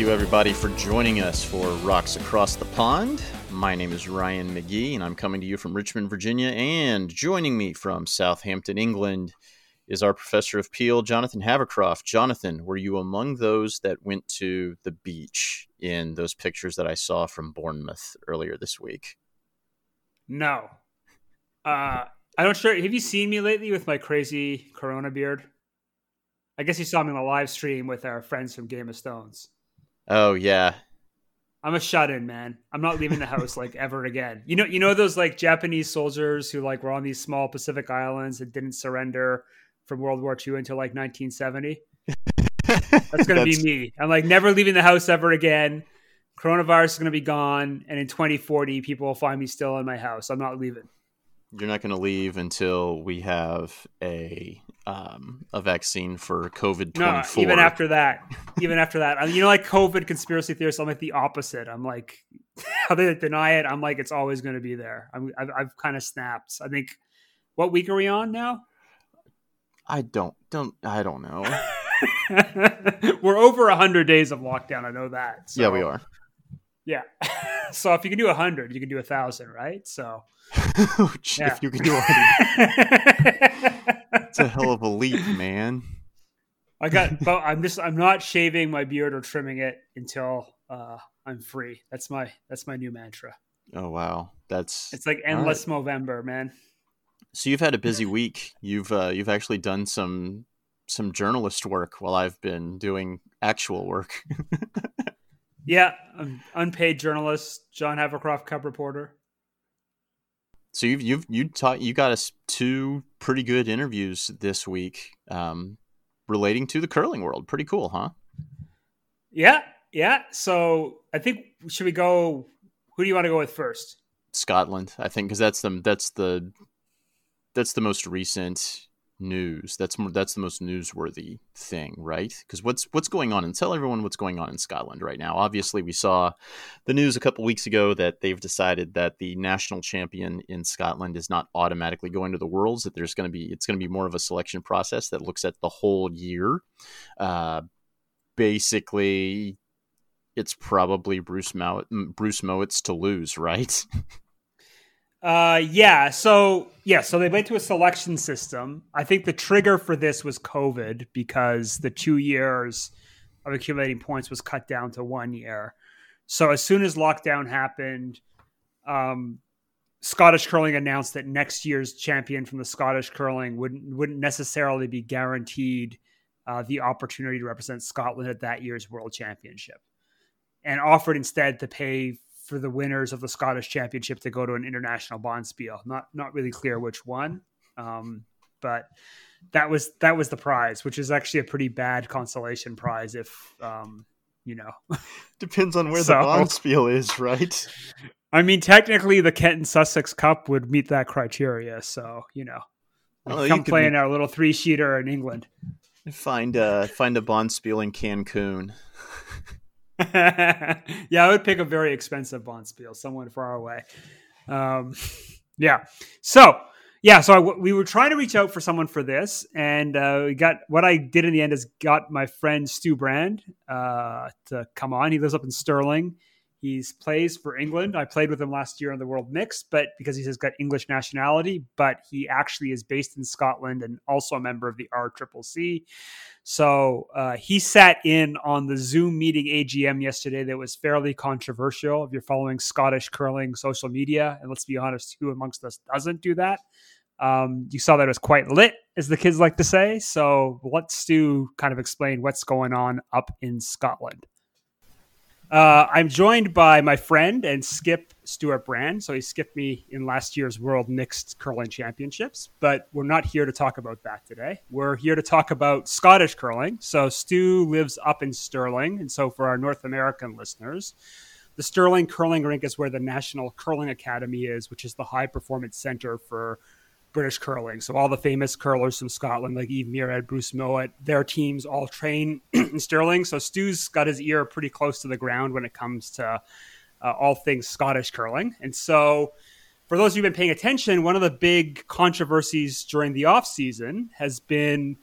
You, everybody, for joining us for Rocks Across the Pond. My name is Ryan McGee, and I'm coming to you from Richmond, Virginia. And joining me from Southampton, England, is our professor of Peel, Jonathan Havercroft. Jonathan, were you among those that went to the beach in those pictures that I saw from Bournemouth earlier this week? No. Uh, I don't sure. Have you seen me lately with my crazy Corona beard? I guess you saw me on a live stream with our friends from Game of Stones. Oh yeah. I'm a shut in, man. I'm not leaving the house like ever again. You know, you know those like Japanese soldiers who like were on these small Pacific islands and didn't surrender from World War II until like 1970. That's gonna That's... be me. I'm like never leaving the house ever again. Coronavirus is gonna be gone, and in 2040, people will find me still in my house. I'm not leaving. You're not going to leave until we have a um, a vaccine for COVID twenty four. No, even after that, even after that, you know, like COVID conspiracy theorists, I'm like the opposite. I'm like, how they deny it. I'm like, it's always going to be there. I'm, I've, I've kind of snapped. I think. What week are we on now? I don't don't I don't know. We're over hundred days of lockdown. I know that. So, yeah, we are. Yeah. so if you can do a hundred, you can do a thousand, right? So oh, yeah. If you can do it, it's a hell of a leap, man. I got, but I'm just, I'm not shaving my beard or trimming it until uh, I'm free. That's my, that's my new mantra. Oh wow, that's it's like endless right. November, man. So you've had a busy week. You've uh, you've actually done some some journalist work while I've been doing actual work. Yeah, I'm unpaid journalist, John Havercroft, Cub reporter. So you've you've you taught you got us two pretty good interviews this week, um, relating to the curling world. Pretty cool, huh? Yeah, yeah. So I think should we go? Who do you want to go with first? Scotland, I think, because that's the that's the that's the most recent news. That's more, that's the most newsworthy thing, right? Because what's what's going on and tell everyone what's going on in Scotland right now. Obviously, we saw the news a couple weeks ago that they've decided that the national champion in Scotland is not automatically going to the Worlds. That there's going to be it's going to be more of a selection process that looks at the whole year. Uh, basically, it's probably Bruce Mouat, Bruce Mouat's to lose, right? Uh, yeah. So yeah, so they went to a selection system. I think the trigger for this was COVID because the two years of accumulating points was cut down to one year. So as soon as lockdown happened, um, Scottish curling announced that next year's champion from the Scottish curling wouldn't wouldn't necessarily be guaranteed uh, the opportunity to represent Scotland at that year's World Championship, and offered instead to pay for the winners of the Scottish Championship to go to an international bonspiel. Not not really clear which one, um, but that was that was the prize, which is actually a pretty bad consolation prize if um, you know. Depends on where so, the bonspiel is, right? I mean, technically, the Kent and Sussex Cup would meet that criteria. So you know, well, come play in our little three sheeter in England. Find uh find a bonspiel in Cancun. yeah, I would pick a very expensive bonspiel, someone far away. Um, yeah. So, yeah, so I, we were trying to reach out for someone for this, and uh, we got what I did in the end is got my friend Stu Brand uh, to come on. He lives up in Stirling. He's plays for England. I played with him last year on the World Mix, but because he's got English nationality, but he actually is based in Scotland and also a member of the RCCC. So uh, he sat in on the Zoom meeting AGM yesterday that was fairly controversial. If you're following Scottish curling social media, and let's be honest, who amongst us doesn't do that? Um, you saw that it was quite lit, as the kids like to say. So let's do kind of explain what's going on up in Scotland. Uh, I'm joined by my friend and skip Stuart Brand. So he skipped me in last year's World Mixed Curling Championships, but we're not here to talk about that today. We're here to talk about Scottish curling. So Stu lives up in Stirling, and so for our North American listeners, the Stirling Curling Rink is where the National Curling Academy is, which is the high performance center for British curling. So all the famous curlers from Scotland, like Eve Muirhead, Bruce Mouat, their teams all train in Stirling. So Stu's got his ear pretty close to the ground when it comes to uh, all things Scottish curling. And so for those of you who've been paying attention, one of the big controversies during the off season has been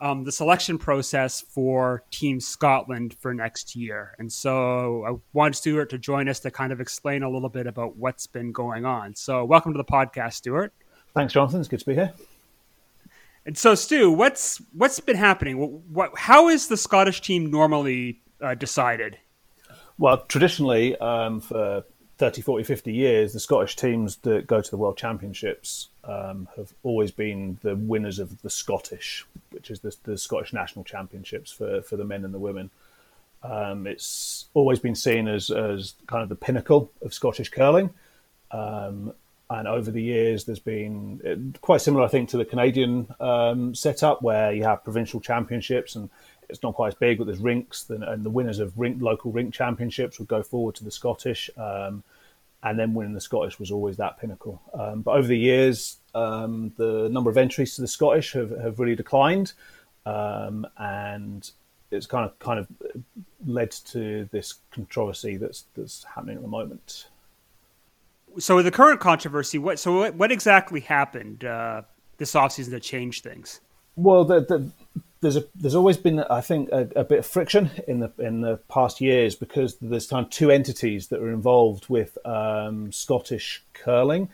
um, the selection process for Team Scotland for next year. And so I want Stuart to join us to kind of explain a little bit about what's been going on. So welcome to the podcast, Stuart. Thanks, Jonathan. It's good to be here. And so, Stu, what's what's been happening? What, what how is the Scottish team normally uh, decided? Well, traditionally, um, for 30, 40, 50 years, the Scottish teams that go to the World Championships um, have always been the winners of the Scottish, which is the, the Scottish National Championships for, for the men and the women. Um, it's always been seen as, as kind of the pinnacle of Scottish curling. Um, and over the years, there's been uh, quite similar, I think, to the Canadian um, setup where you have provincial championships and it's not quite as big, but there's rinks, and the winners of rink, local rink championships would go forward to the Scottish, um, and then winning the Scottish was always that pinnacle. Um, but over the years, um, the number of entries to the Scottish have, have really declined, um, and it's kind of kind of led to this controversy that's that's happening at the moment so the current controversy, what so what, what exactly happened uh, this offseason to change things? Well, the, the, there's a, there's always been, I think, a, a, bit of friction in the in the past years because there's kind of two entities that are involved with um, Scottish curling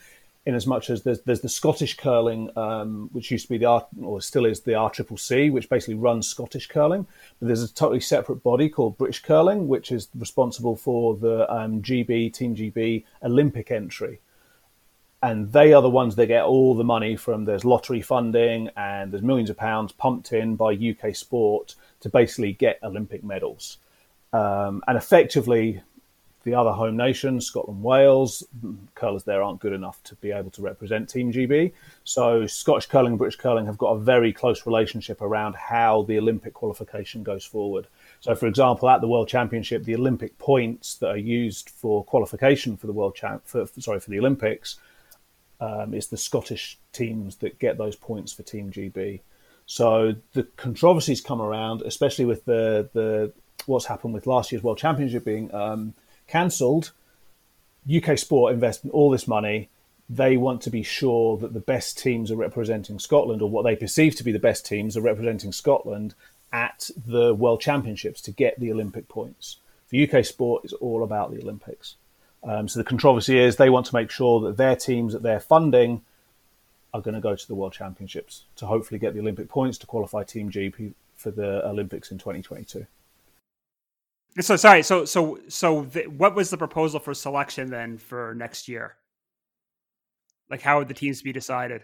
in as much as there's, there's the Scottish curling, um, which used to be the R, or still is the RCCC, which basically runs Scottish curling. But there's a totally separate body called British Curling, which is responsible for the um, GB, Team GB Olympic entry. And they are the ones that get all the money from there's lottery funding and there's millions of pounds pumped in by UK sport to basically get Olympic medals. Um, and effectively, the other home nations, Scotland, Wales, curlers there aren't good enough to be able to represent Team GB. So Scottish curling and British curling have got a very close relationship around how the Olympic qualification goes forward. So, for example, at the World Championship, the Olympic points that are used for qualification for the World Champ, for, sorry, for the Olympics, um, is the Scottish teams that get those points for Team GB. So the controversies come around, especially with the the what's happened with last year's World Championship being um, cancelled, UK Sport invest all this money. They want to be sure that the best teams are representing Scotland, or what they perceive to be the best teams are representing Scotland at the World Championships to get the Olympic points. For UK Sport, it's all about the Olympics. Um, so the controversy is they want to make sure that their teams that they're funding are going to go to the World Championships to hopefully get the Olympic points to qualify Team GB for the Olympics in 2022. So sorry. So so so the, what was the proposal for selection then for next year? Like how would the teams be decided?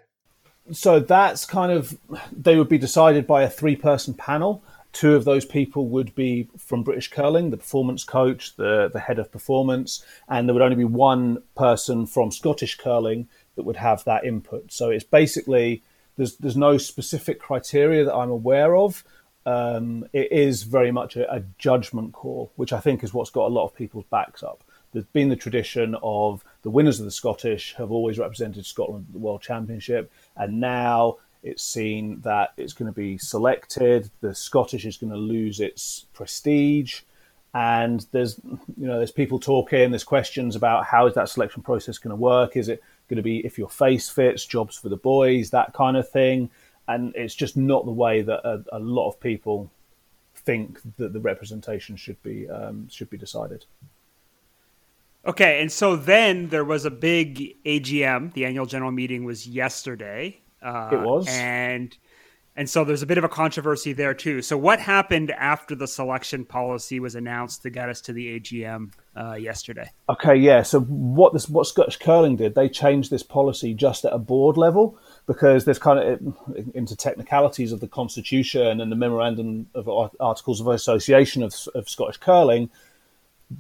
So that's kind of they would be decided by a three-person panel. Two of those people would be from British curling, the performance coach, the the head of performance, and there would only be one person from Scottish curling that would have that input. So it's basically there's there's no specific criteria that I'm aware of um, it is very much a, a, judgment call, which I think is what's got a lot of people's backs up. There's been the tradition of the winners of the Scottish have always represented Scotland at the World Championship, and now it's seen that it's going to be selected. The Scottish is going to lose its prestige, and there's you know there's people talking. There's questions about how is that selection process going to work? Is it going to be if your face fits, jobs for the boys, that kind of thing? And it's just not the way that a, a lot of people think that the representation should be um, should be decided. Okay, and so then there was a big AGM. The annual general meeting was yesterday. Uh, it was, and and so there's a bit of a controversy there too. So what happened after the selection policy was announced to get us to the AGM uh, yesterday? Okay, yeah. So what this what Scottish curling did, they changed this policy just at a board level because there's kind of into technicalities of the constitution and the memorandum of articles of association of, of Scottish curling.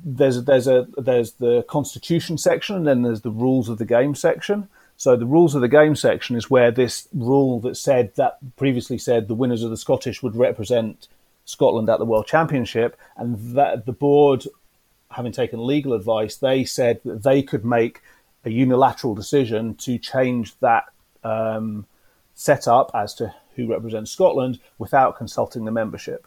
there's there's a there's the constitution section and then there's the rules of the game section. So the rules of the game section is where this rule that said that previously said the winners of the Scottish would represent Scotland at the World Championship, and that the board, having taken legal advice, they said that they could make a unilateral decision to change that um, setup as to who represents Scotland without consulting the membership.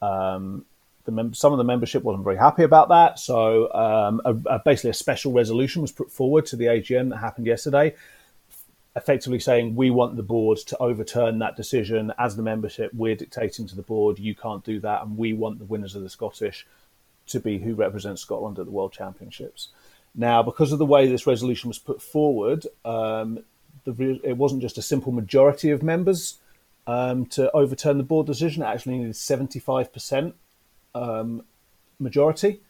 Um, the mem- some of the membership wasn't very happy about that, so um, a, a, basically a special resolution was put forward to the AGM that happened yesterday, effectively saying we want the board to overturn that decision. As the membership, we're dictating to the board, you can't do that, and we want the winners of the Scottish to be who represents Scotland at the World Championships. Now, because of the way this resolution was put forward, um, the, it wasn't just a simple majority of members um, to overturn the board decision. It actually needed 75% um, majority.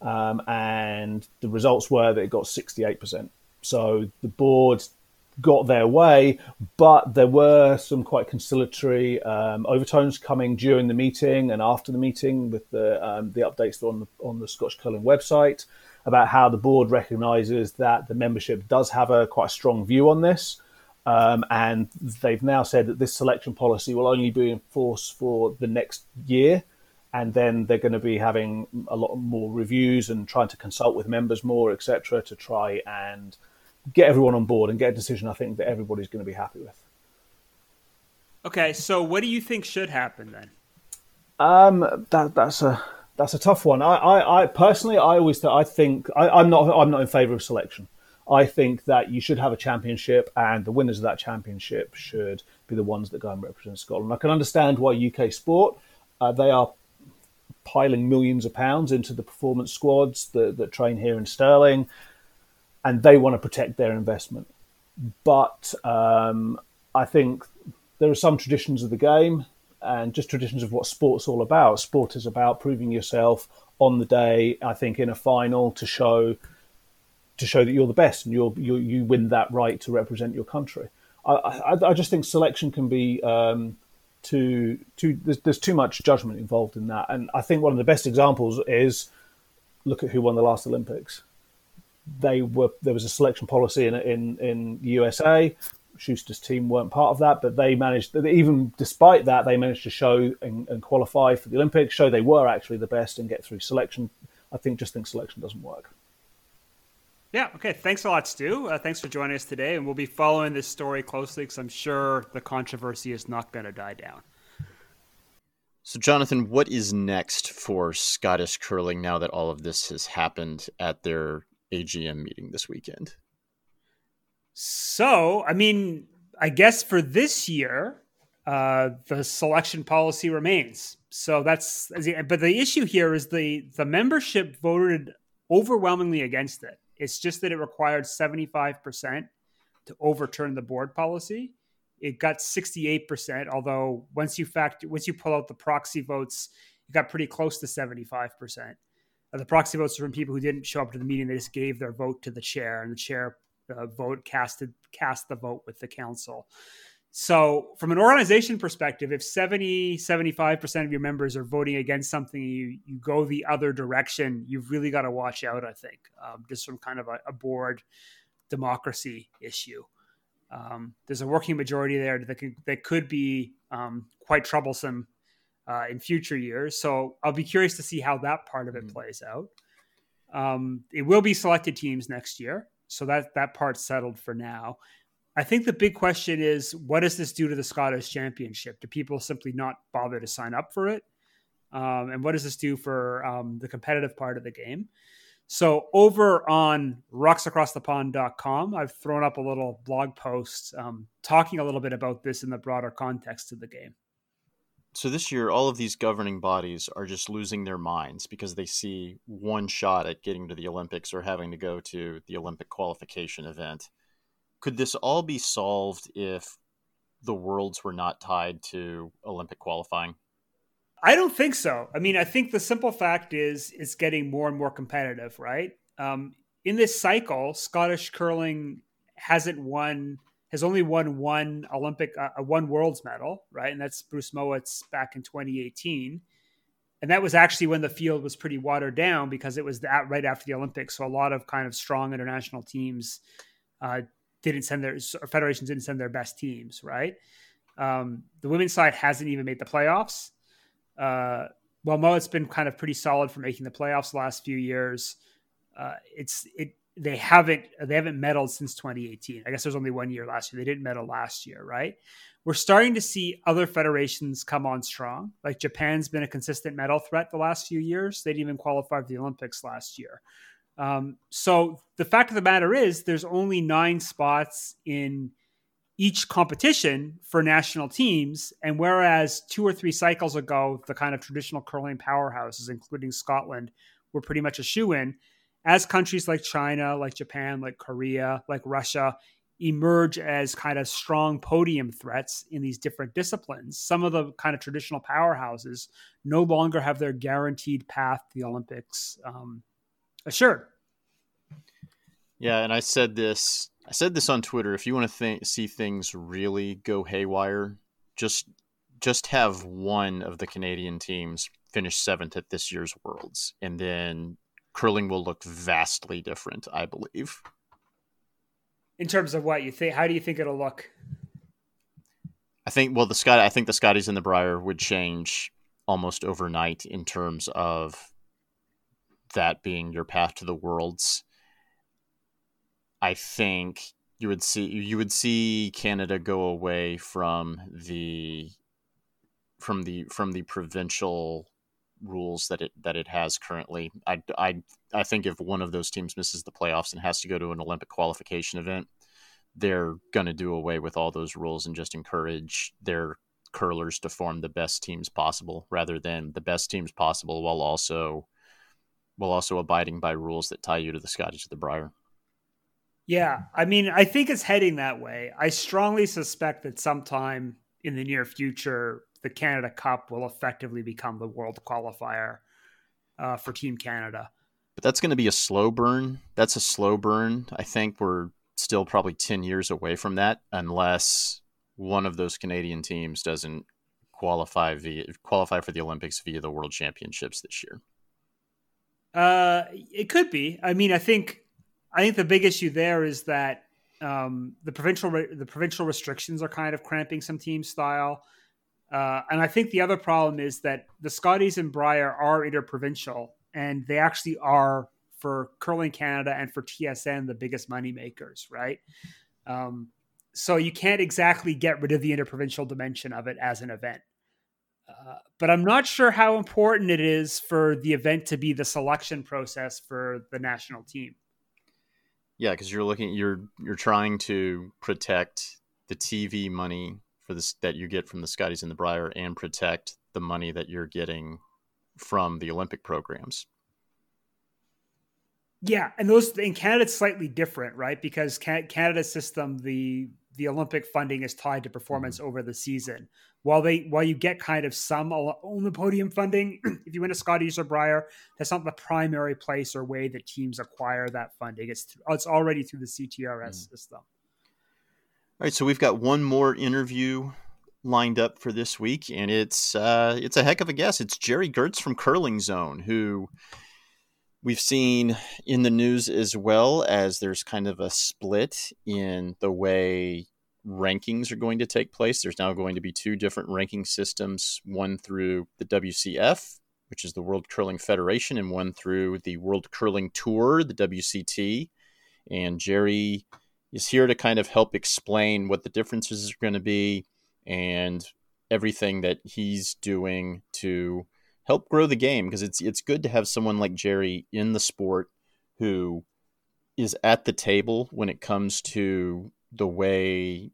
Um, and the results were that it got 68%. So the board got their way, but there were some quite conciliatory um, overtones coming during the meeting and after the meeting with the um, the updates on the on the Scotch Curling website about how the board recognises that the membership does have a quite a strong view on this. Um, and they've now said that this selection policy will only be in force for the next year. And then they're going to be having a lot more reviews and trying to consult with members more, etc., to try and get everyone on board and get a decision I think that everybody's going to be happy with. Okay, so what do you think should happen then? Um, that that's a that's a tough one. I, I, I personally, I always, th- I think I, am not, I'm not in favour of selection. I think that you should have a championship, and the winners of that championship should be the ones that go and represent Scotland. I can understand why UK Sport, uh, they are piling millions of pounds into the performance squads that, that train here in Stirling, and they want to protect their investment. But um, I think there are some traditions of the game and just traditions of what sport's all about. Sport is about proving yourself on the day. I think in a final to show to show that you're the best and you you win that right to represent your country. I, I, I just think selection can be um, too too there's, there's too much judgment involved in that, and I think one of the best examples is look at who won the last Olympics. They were there was a selection policy in in in USA. Schuster's team weren't part of that, but they managed, even despite that, they managed to show and, and, qualify for the Olympics, show they were actually the best and get through selection. I think just think selection doesn't work. Yeah. Okay. Thanks a lot, Stu. Uh, thanks for joining us today, and we'll be following this story closely because I'm sure the controversy is not going to die down. So, Jonathan, what is next for Scottish curling now that all of this has happened at their AGM meeting this weekend? So, I mean, I guess for this year, uh, the selection policy remains. So that's, but the issue here is the the membership voted overwhelmingly against it. It's just that it required seventy five percent to overturn the board policy. It got sixty eight percent, although once you factor once you pull out the proxy votes, it got pretty close to seventy five percent. The proxy votes are from people who didn't show up to the meeting; they just gave their vote to the chair, and the chair uh, vote casted cast the vote with the council. So, from an organization perspective, if 70, 75% of your members are voting against something, you, you go the other direction, you've really got to watch out, I think, um, just from kind of a, a board democracy issue. Um, there's a working majority there that, can, that could be um, quite troublesome uh, in future years. So, I'll be curious to see how that part of it mm-hmm. plays out. Um, it will be selected teams next year. So that that part's settled for now. I think the big question is what does this do to the Scottish Championship? Do people simply not bother to sign up for it? Um, and what does this do for um, the competitive part of the game? So over on rocksacrossthepond.com, I've thrown up a little blog post um, talking a little bit about this in the broader context of the game so this year all of these governing bodies are just losing their minds because they see one shot at getting to the olympics or having to go to the olympic qualification event. Could this all be solved if the worlds were not tied to olympic qualifying? I don't think so. I mean i think the simple fact is it's getting more and more competitive right? Um, in this cycle scottish curling hasn't won has only won one Olympic, uh, one Worlds medal, right? And that's Bruce Mouat's back in 2018. and that was actually when the field was pretty watered down because it was that right after the Olympics. So a lot of kind of strong international teams uh, didn't send their federations didn't send their best teams. Right. Um, the women's side hasn't even made the playoffs. Uh, well, Mo, it's been kind of pretty solid for making the playoffs the last few years. Uh, it's it they haven't they haven't medaled since 2018. I guess there's only one year last year. They didn't medal last year, right? We're starting to see other federations come on strong. Like Japan's been a consistent medal threat the last few years. They didn't even qualify for the Olympics last year. Um, so the fact of the matter is, there's only nine spots in each competition for national teams. And whereas two or three cycles ago, the kind of traditional curling powerhouses, including Scotland, were pretty much a shoe in, as countries like China, like Japan, like Korea, like Russia emerge as kind of strong podium threats in these different disciplines, some of the kind of traditional powerhouses no longer have their guaranteed path to the Olympics um, assured. Yeah, and I said this. I said this on Twitter. If you want to th- see things really go haywire, just just have one of the Canadian teams finish seventh at this year's Worlds, and then curling will look vastly different, I believe. In terms of what you think, how do you think it'll look? I think well the Scott I think the Scotties and the Brier would change almost overnight in terms of that being your path to the worlds. I think you would see you would see Canada go away from the from the from the provincial rules that it that it has currently. I, I I think if one of those teams misses the playoffs and has to go to an Olympic qualification event, they're going to do away with all those rules and just encourage their curlers to form the best teams possible rather than the best teams possible while also while also abiding by rules that tie you to the Scotties of the Brier. Yeah, I mean, I think it's heading that way. I strongly suspect that sometime in the near future, the Canada Cup will effectively become the world qualifier uh, for Team Canada. But that's going to be a slow burn. That's a slow burn. I think we're still probably 10 years away from that unless one of those Canadian teams doesn't qualify via qualify for the Olympics via the World Championships this year. Uh, it could be. I mean, I think I think the big issue there is that um, the provincial the provincial restrictions are kind of cramping some team style. Uh, and I think the other problem is that the Scotties and Brier are interprovincial, and they actually are for Curling Canada and for TSN the biggest money makers, right? Um, so you can't exactly get rid of the interprovincial dimension of it as an event. Uh, but I'm not sure how important it is for the event to be the selection process for the national team. Yeah, because you're looking, you're you're trying to protect the TV money for this that you get from the Scotties and the Brier and protect the money that you're getting from the Olympic programs. Yeah, and those in Canada it's slightly different, right? Because Canada's system, the the Olympic funding is tied to performance mm-hmm. over the season. While they while you get kind of some on the podium funding, if you win a Scotties or Brier, that's not the primary place or way that teams acquire that funding. It's it's already through the CTRS mm. system. Right, so we've got one more interview lined up for this week, and it's uh, it's a heck of a guess. It's Gerry Geurts from Curling Zone, who we've seen in the news as well as there's kind of a split in the way rankings are going to take place. There's now going to be two different ranking systems, one through the WCF, which is the World Curling Federation, and one through the World Curling Tour, the WCT. And Gerry is here to kind of help explain what the differences are going to be and everything that he's doing to help grow the game because it's it's good to have someone like Gerry in the sport who is at the table when it comes to the way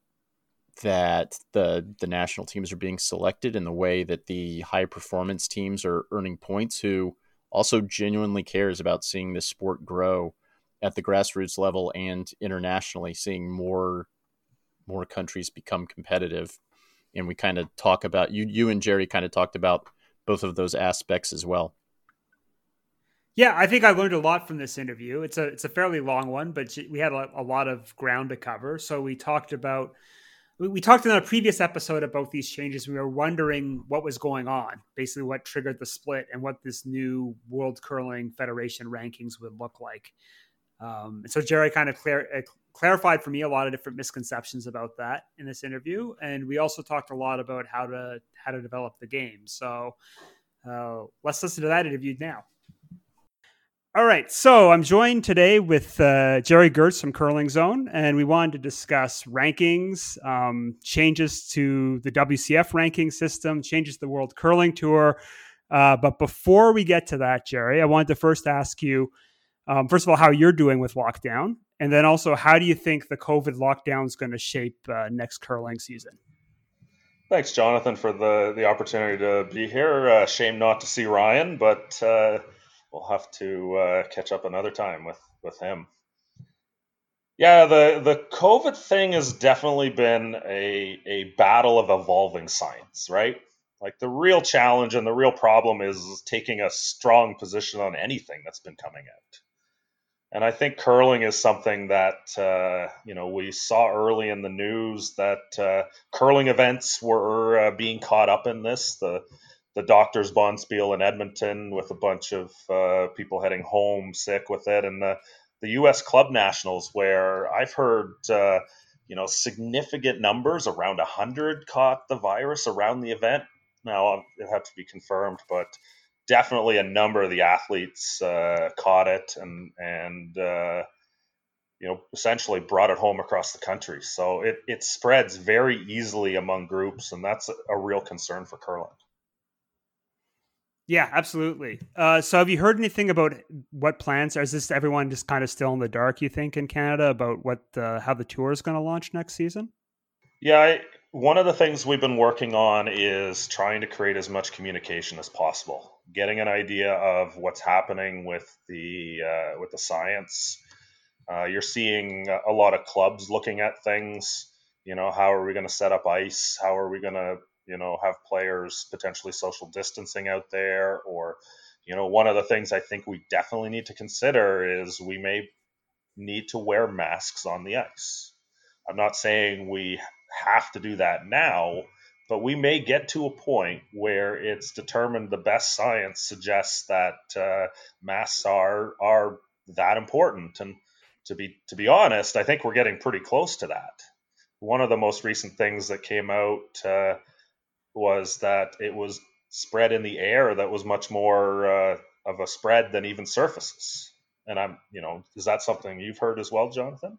that the the national teams are being selected and the way that the high performance teams are earning points who also genuinely cares about seeing this sport grow at the grassroots level and internationally, seeing more more countries become competitive. And we kind of talk about you you and Gerry kind of talked about both of those aspects as well. Yeah, I think I learned a lot from this interview. It's a it's a fairly long one, but we had a, a lot of ground to cover. So we talked about we, we talked in a previous episode about these changes. We were wondering what was going on, basically what triggered the split and what this new World Curling Federation rankings would look like. Um, and so Gerry kind of clar- uh, clarified for me a lot of different misconceptions about that in this interview, and we also talked a lot about how to how to develop the game. So uh, let's listen to that interview now. All right, so I'm joined today with uh, Gerry Geurts from Curling Zone, and we wanted to discuss rankings, um, changes to the WCF ranking system, changes to the World Curling Tour. Uh, but before we get to that, Gerry, I wanted to first ask you, um, first of all, how you're doing with lockdown, and then also how do you think the COVID lockdown is going to shape uh, next curling season? Thanks, Jonathan, for the the opportunity to be here. Uh, shame not to see Ryan, but uh, we'll have to uh, catch up another time with with him. Yeah, the the COVID thing has definitely been a a battle of evolving science, right? Like the real challenge and the real problem is taking a strong position on anything that's been coming out. And I think curling is something that uh, you know we saw early in the news that uh, curling events were uh, being caught up in this. The the doctor's bonspiel in Edmonton with a bunch of uh, people heading home sick with it, and the the U.S. Club Nationals where I've heard uh, you know significant numbers around hundred caught the virus around the event. Now it had to be confirmed, but definitely a number of the athletes uh, caught it and and uh, you know essentially brought it home across the country. So it it spreads very easily among groups, and that's a, real concern for curling. Yeah, absolutely. Uh, so, have you heard anything about what plans? Or is this everyone just kind of still in the dark? You think in Canada about what uh, how the tour is going to launch next season? Yeah, I, one of the things we've been working on is trying to create as much communication as possible, getting an idea of what's happening with the uh, with the science. Uh, you're seeing a lot of clubs looking at things. You know, how are we going to set up ice? How are we going to you know have players potentially social distancing out there or you know one of the things i think we definitely need to consider is we may need to wear masks on the ice i'm not saying we have to do that now but we may get to a point where it's determined the best science suggests that uh, masks are are that important and to be to be honest i think we're getting pretty close to that one of the most recent things that came out uh, was that it was spread in the air that was much more uh, of a spread than even surfaces. And I'm, you know, is that something you've heard as well, Jonathan?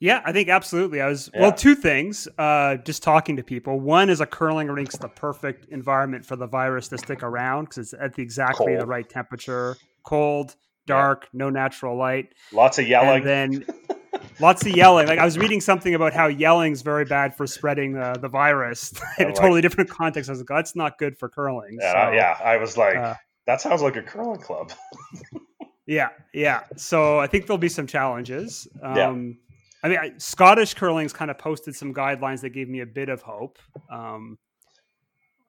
Yeah, I think absolutely. I was yeah. well, two things. Uh, just talking to people. One is a curling rink's the perfect environment for the virus to stick around because it's at the exactly cold. the right temperature, cold, dark, yeah. no natural light, lots of yelling. And then lots of yelling. Like I was reading something about how yelling's very bad for spreading uh, the virus in a like, totally different context. I was like, that's not good for curling. Yeah, so, yeah. I was like, uh, that sounds like a curling club. yeah, yeah. So I think there'll be some challenges. Um, yeah. I mean, I, Scottish curling's kind of posted some guidelines that gave me a bit of hope. Um,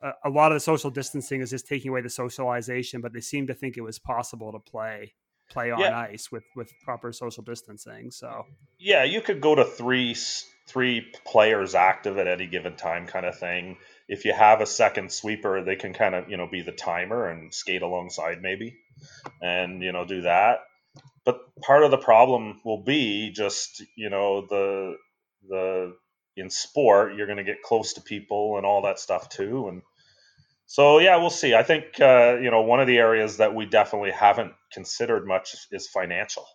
a, a lot of the social distancing is just taking away the socialization, but they seem to think it was possible to play play on yeah. ice with with proper social distancing. So yeah, you could go to three three players active at any given time, kind of thing. If you have a second sweeper, they can kind of you know be the timer and skate alongside maybe, and you know do that. But part of the problem will be just you know the the in sport you're going to get close to people and all that stuff too and so yeah, we'll see. I think uh, you know one of the areas that we definitely haven't considered much is financial.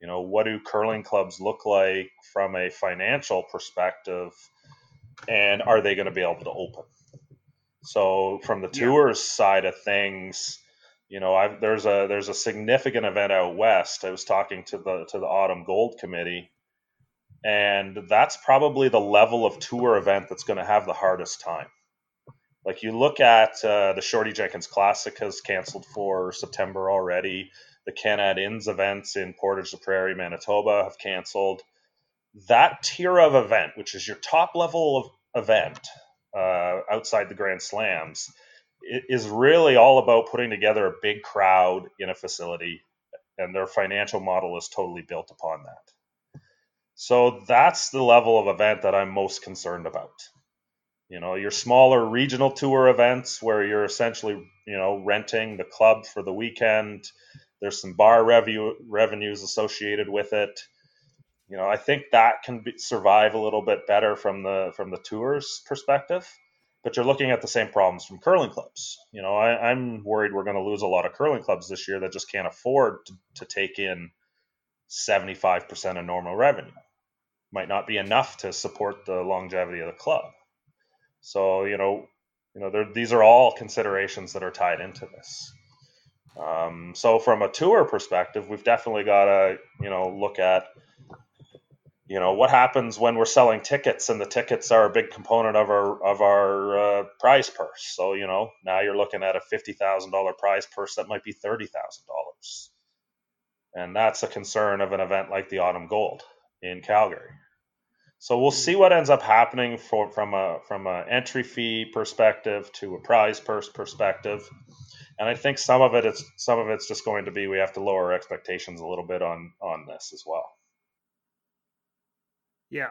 You know, what do curling clubs look like from a financial perspective, and are they going to be able to open? So from the tours yeah. side of things, you know, I've, there's a there's a significant event out west. I was talking to the to the Autumn Gold Committee, and that's probably the level of tour event that's going to have the hardest time like you look at uh, the Shorty Jenkins Classic has canceled for September already. The Canad Inns events in Portage la Prairie, Manitoba have canceled. That tier of event, which is your top level of event uh, outside the Grand Slams, is really all about putting together a big crowd in a facility, and their financial model is totally built upon that. So that's the level of event that I'm most concerned about. You know, your smaller regional tour events where you're essentially, you know, renting the club for the weekend. There's some bar revenue revenues associated with it. You know, I think that can be, survive a little bit better from the from the tours perspective. But you're looking at the same problems from curling clubs. You know, I, am worried we're going to lose a lot of curling clubs this year that just can't afford to, to take in 75% of normal revenue. Might not be enough to support the longevity of the club. So you know, you know, these are all considerations that are tied into this. Um, so from a tour perspective, we've definitely got to you know look at you know what happens when we're selling tickets and the tickets are a big component of our of our uh, prize purse. So you know now you're looking at a fifty thousand dollar prize purse that might be thirty thousand dollars, and that's a concern of an event like the Autumn Gold in Calgary. So we'll see what ends up happening for, from a from an entry fee perspective to a prize purse perspective, and I think some of it it is some of it's just going to be we have to lower expectations a little bit on on this as well. Yeah,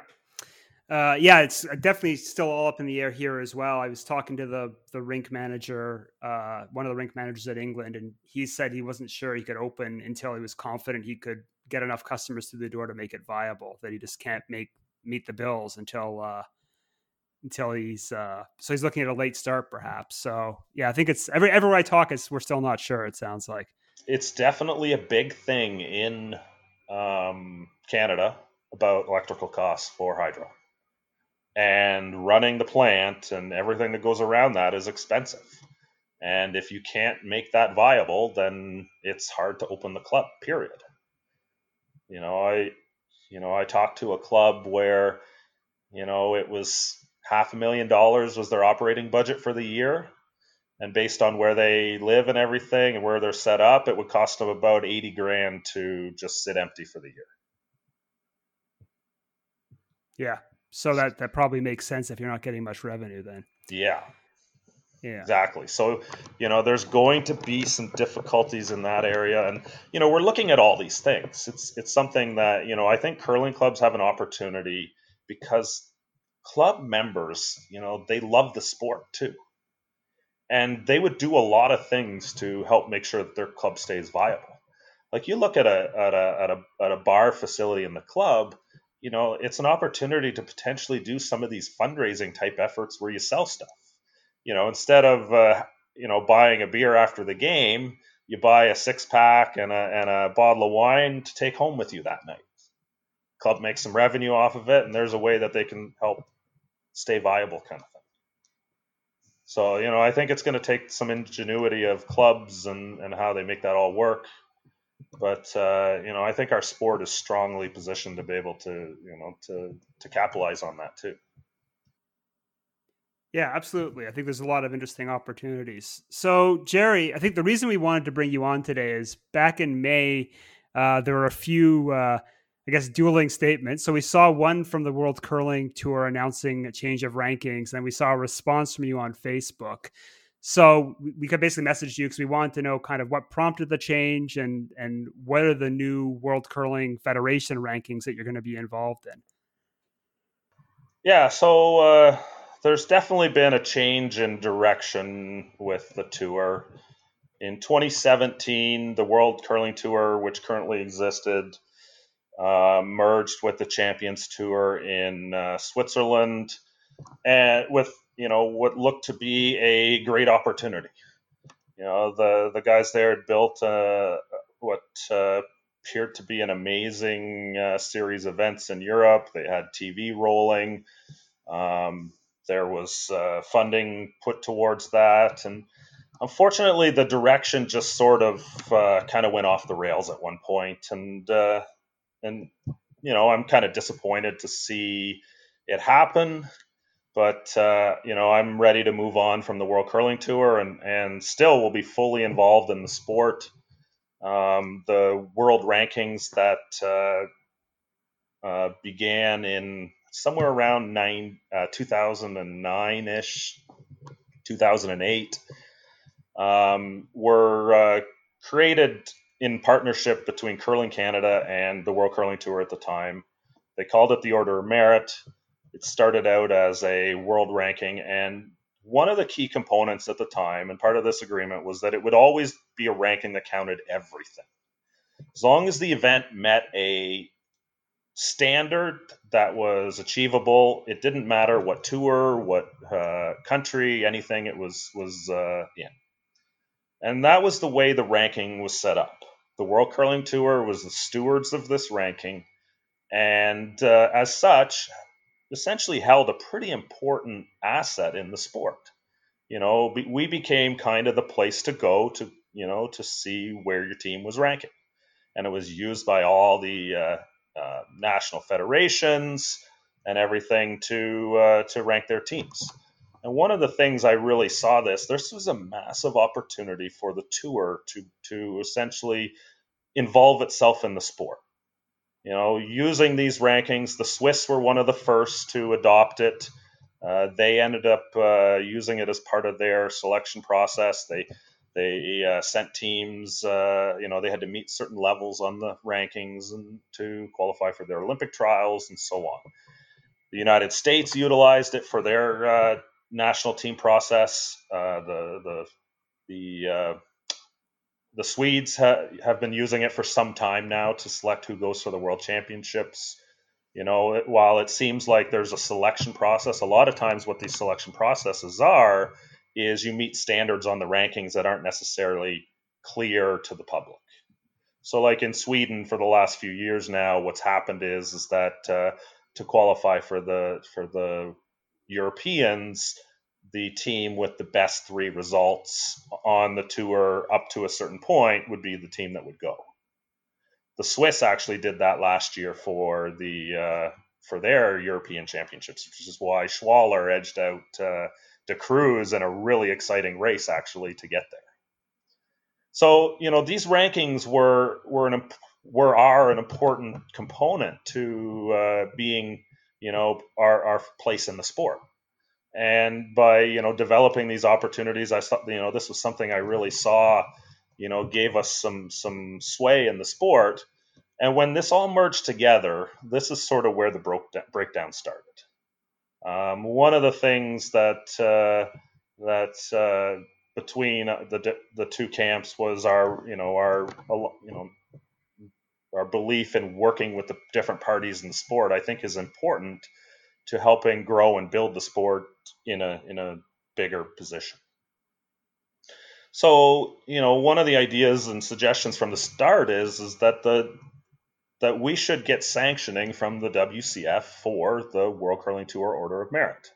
uh, yeah, it's definitely still all up in the air here as well. I was talking to the the rink manager, uh, one of the rink managers at England, and he said he wasn't sure he could open until he was confident he could get enough customers through the door to make it viable. That he just can't make meet the bills until uh, until he's uh, so he's looking at a late start perhaps. So yeah, I think it's every everywhere I talk, it's we're still not sure. It sounds like it's definitely a big thing in um, Canada about electrical costs for hydro, and running the plant and everything that goes around that is expensive. And if you can't make that viable, then it's hard to open the club. Period. You know, I you know, I talked to a club where, you know, it was half a million dollars was their operating budget for the year. And based on where they live and everything and where they're set up, it would cost them about 80 grand to just sit empty for the year. Yeah. So that, that probably makes sense if you're not getting much revenue then. Yeah. Yeah. Exactly. So, you know, there's going to be some difficulties in that area and you know, we're looking at all these things. It's it's something that, you know, I think curling clubs have an opportunity because club members, you know, they love the sport too. And they would do a lot of things to help make sure that their club stays viable. Like you look at a at a at a at a bar facility in the club, you know, it's an opportunity to potentially do some of these fundraising type efforts where you sell stuff you know, instead of uh, you know buying a beer after the game, you buy a six pack and a and a bottle of wine to take home with you that night. Club makes some revenue off of it, and there's a way that they can help stay viable, kind of thing. So you know, I think it's going to take some ingenuity of clubs and and how they make that all work. But uh, you know, I think our sport is strongly positioned to be able to you know to to capitalize on that too. Yeah, absolutely. I think there's a lot of interesting opportunities. So, Gerry, I think the reason we wanted to bring you on today is back in May, uh, there were a few, uh, I guess, dueling statements. So, we saw one from the World Curling Tour announcing a change of rankings, and we saw a response from you on Facebook. So, we could basically message you because we wanted to know kind of what prompted the change and and what are the new World Curling Federation rankings that you're going to be involved in. Yeah. So. Uh there's definitely been a change in direction with the tour. In 2017, the World Curling Tour, which currently existed, uh, merged with the Champions Tour in uh, Switzerland, and with you know what looked to be a great opportunity. You know the the guys there had built uh, what uh, appeared to be an amazing uh, series of events in Europe. They had TV rolling. Um, there was uh, funding put towards that, and unfortunately, the direction just sort of uh, kind of went off the rails at one point, and uh, and you know I'm kind of disappointed to see it happen. But uh, you know I'm ready to move on from the World Curling Tour, and and still will be fully involved in the sport. Um, the world rankings that uh, uh, began in somewhere around nine, uh, 2009 ish, 2008, um, were uh, created in partnership between Curling Canada and the World Curling Tour at the time. They called it the Order of Merit. It started out as a world ranking, and one of the key components at the time, and part of this agreement, was that it would always be a ranking that counted everything. As long as the event met a standard that was achievable, it didn't matter what tour, what uh, country, anything. It was was uh, yeah, and that was the way the ranking was set up. The World Curling Tour was the stewards of this ranking, and uh, as such, essentially held a pretty important asset in the sport. You know, we became kind of the place to go to, you know, to see where your team was ranking. And it was used by all the uh, uh, national federations and everything to uh, to rank their teams. And one of the things I really saw this, this was a massive opportunity for the tour to to essentially involve itself in the sport. You know, using these rankings, the Swiss were one of the first to adopt it. Uh, they ended up uh, using it as part of their selection process. They they uh, sent teams, uh, you know, they had to meet certain levels on the rankings and to qualify for their Olympic trials and so on. The United States utilized it for their uh, national team process. Uh, the the the the Swedes ha- have been using it for some time now to select who goes for the World Championships. You know, it, while it seems like there's a selection process, a lot of times what these selection processes are is you meet standards on the rankings that aren't necessarily clear to the public. So, like in Sweden for the last few years now, what's happened is is that uh, to qualify for the for the Europeans, the team with the best three results on the tour up to a certain point would be the team that would go. The Swiss actually did that last year for the uh, for their European Championships, which is why Schwaller edged out uh, De Cruz in a really exciting race actually to get there. So you know these rankings were were an were are an important component to uh, being you know our our place in the sport and by you know developing these opportunities i thought you know this was something i really saw you know gave us some some sway in the sport. And when this all merged together this is sort of where the broke breakdown started. Um, one of the things that uh, that uh, between the the two camps was our you know our you know our belief in working with the different parties in the sport i think is important to helping grow and build the sport in a in a bigger position. So, you know, one of the ideas and suggestions from the start is is that the that we should get sanctioning from the WCF for the World Curling Tour Order of Merit.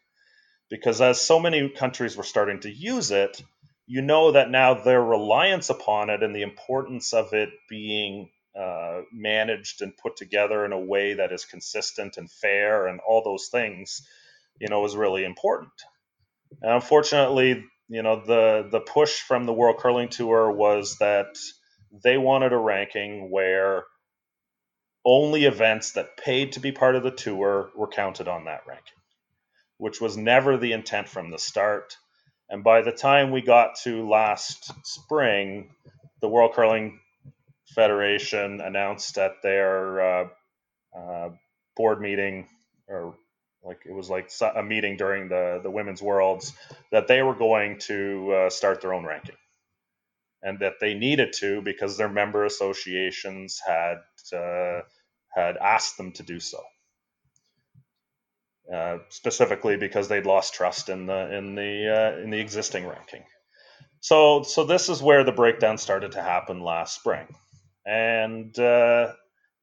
Because as so many countries were starting to use it, you know that now their reliance upon it and the importance of it being uh, managed and put together in a way that is consistent and fair and all those things, you know, is really important. And unfortunately, you know, the the push from the World Curling Tour was that they wanted a ranking where only events that paid to be part of the tour were counted on that ranking, which was never the intent from the start. And by the time we got to last spring, the World Curling Federation announced at their uh, uh, board meeting, or like it was like a meeting during the the women's worlds, that they were going to uh, start their own ranking, and that they needed to because their member associations had uh, had asked them to do so. Uh, specifically because they'd lost trust in the in the uh, in the existing ranking. So so this is where the breakdown started to happen last spring and uh,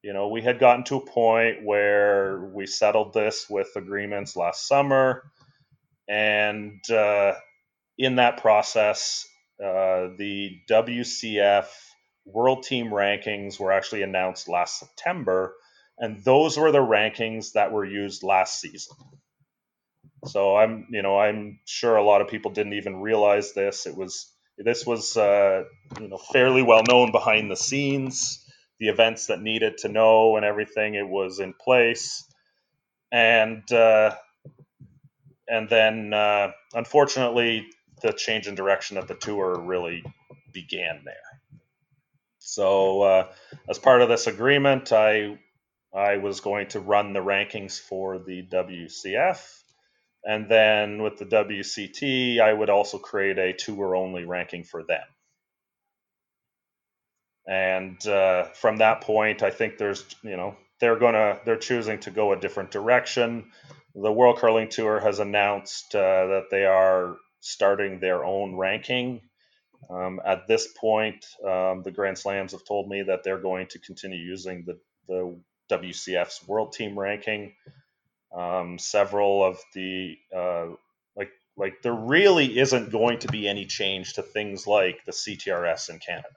you know we had gotten to a point where we settled this with agreements last summer. And uh, in that process uh, the wcf world team rankings were actually announced last september. And those were the rankings that were used last season. So i'm you know i'm sure a lot of people didn't even realize this. It was this was uh, you know fairly well known behind the scenes. The events that needed to know and everything it was in place, and uh, and then uh, unfortunately the change in direction of the tour really began there. So uh, as part of this agreement, I I was going to run the rankings for the WCF. And then with the WCT, I would also create a tour only ranking for them. And uh, from that point, I think there's, you know, they're gonna they're choosing to go a different direction. The World Curling Tour has announced uh, that they are starting their own ranking. Um, at this point, um, the Grand Slams have told me that they're going to continue using the the WCF's World Team ranking. Um, several of the uh, like like there really isn't going to be any change to things like the CTRS in Canada.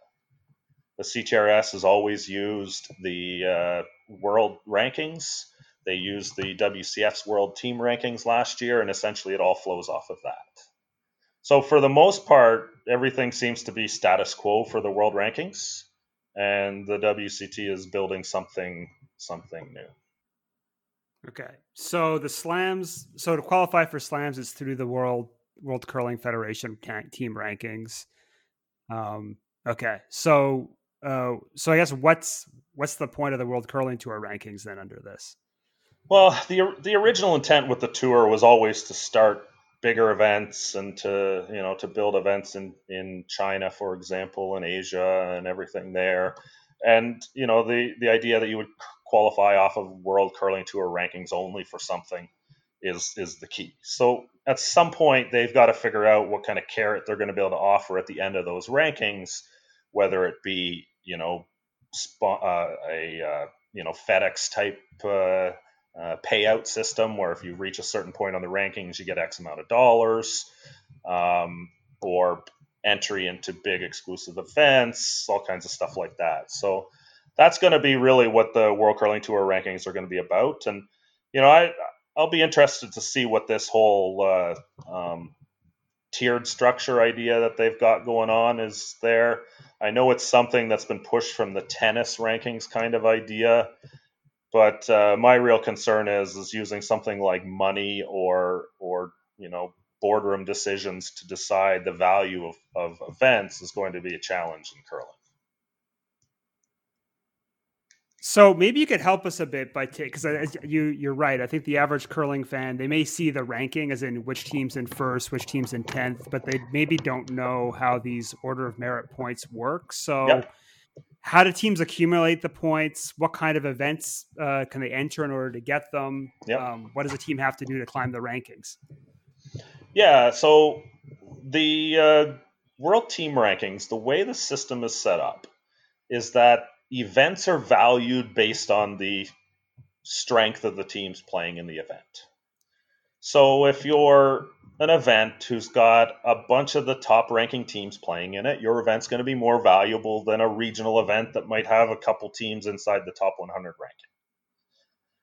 The CTRS has always used the uh, world rankings. They used the WCF's world team rankings last year, and essentially it all flows off of that. So, for the most part, everything seems to be status quo for the world rankings, and the WCT is building something something new. Okay, so the slams. So to qualify for slams, is through the world World Curling Federation team rankings. Um, okay, so uh, so I guess what's what's the point of the World Curling Tour rankings then under this? Well, the the original intent with the tour was always to start bigger events and to you know to build events in in China, for example, in Asia and everything there. And you know the the idea that you would qualify off of World Curling Tour rankings only for something is is the key. So at some point they've got to figure out what kind of carrot they're going to be able to offer at the end of those rankings whether it be you know uh, a uh, you know FedEx type uh, uh, payout system where if you reach a certain point on the rankings you get X amount of dollars, um, or entry into big exclusive events, all kinds of stuff like that. So that's going to be really what the World Curling Tour rankings are going to be about, and you know I I'll be interested to see what this whole uh, um, tiered structure idea that they've got going on is there. I know it's something that's been pushed from the tennis rankings kind of idea, but uh, my real concern is is using something like money or or you know boardroom decisions to decide the value of, of events is going to be a challenge in curling. So maybe you could help us a bit by take because you you're right. I think the average curling fan they may see the ranking as in which teams in first, which teams in tenth, but they maybe don't know how these order of merit points work. So, yep. how do teams accumulate the points? What kind of events uh, can they enter in order to get them? Yep. Um, what does a team have to do to climb the rankings? Yeah, so the uh, world team rankings, the way the system is set up, is that events are valued based on the strength of the teams playing in the event. So if you're an event who's got a bunch of the top ranking teams playing in it, your event's going to be more valuable than a regional event that might have a couple teams inside the top 100 ranking.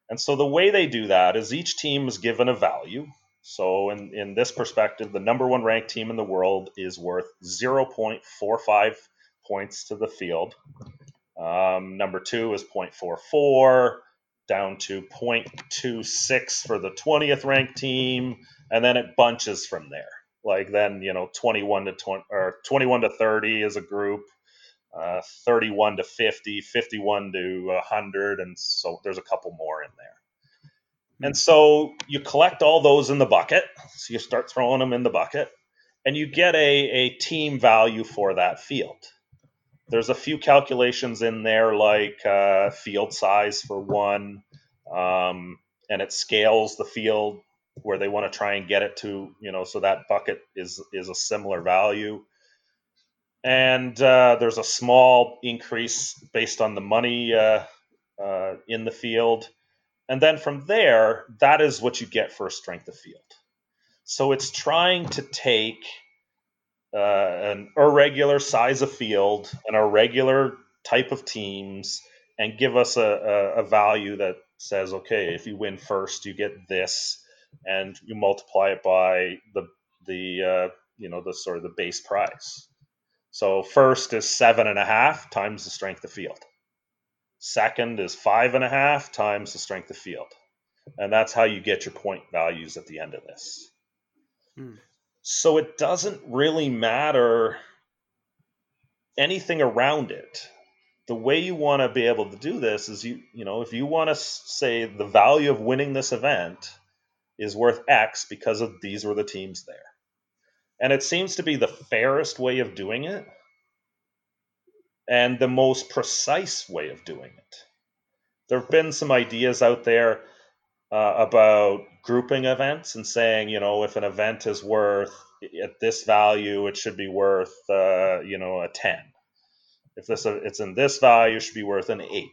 And so the way they do that is each team is given a value. So in, in this perspective, the number one ranked team in the world is worth 0.45 points to the field. Um, number two is 0.44, down to 0.26 for the 20th ranked team, and then it bunches from there. Like then, you know, 21 to 20 or 21 to 30 is a group, uh, 31 to 50, 51 to 100, and so there's a couple more in there. And so you collect all those in the bucket. So you start throwing them in the bucket, and you get a, a team value for that field there's a few calculations in there like uh, field size for one um, and it scales the field where they want to try and get it to you know so that bucket is is a similar value. And uh, there's a small increase based on the money uh, uh in the field. And then from there that is what you get for a strength of field. So it's trying to take uh, an irregular size of field, an irregular type of teams, and give us a, a, a value that says, okay, if you win first, you get this, and you multiply it by the the uh, you know the sort of the base price. So first is seven and a half times the strength of field. Second is five and a half times the strength of field, and that's how you get your point values at the end of this. Hmm. So it doesn't really matter anything around it. the way you want to be able to do this is you you know if you want to say the value of winning this event is worth X because of these were the teams there. And it seems to be the fairest way of doing it and the most precise way of doing it. There have been some ideas out there uh, about grouping events and saying, you know, if an event is worth at this value, it should be worth, uh, you know, a 10. If this it's in this value, it should be worth an 8.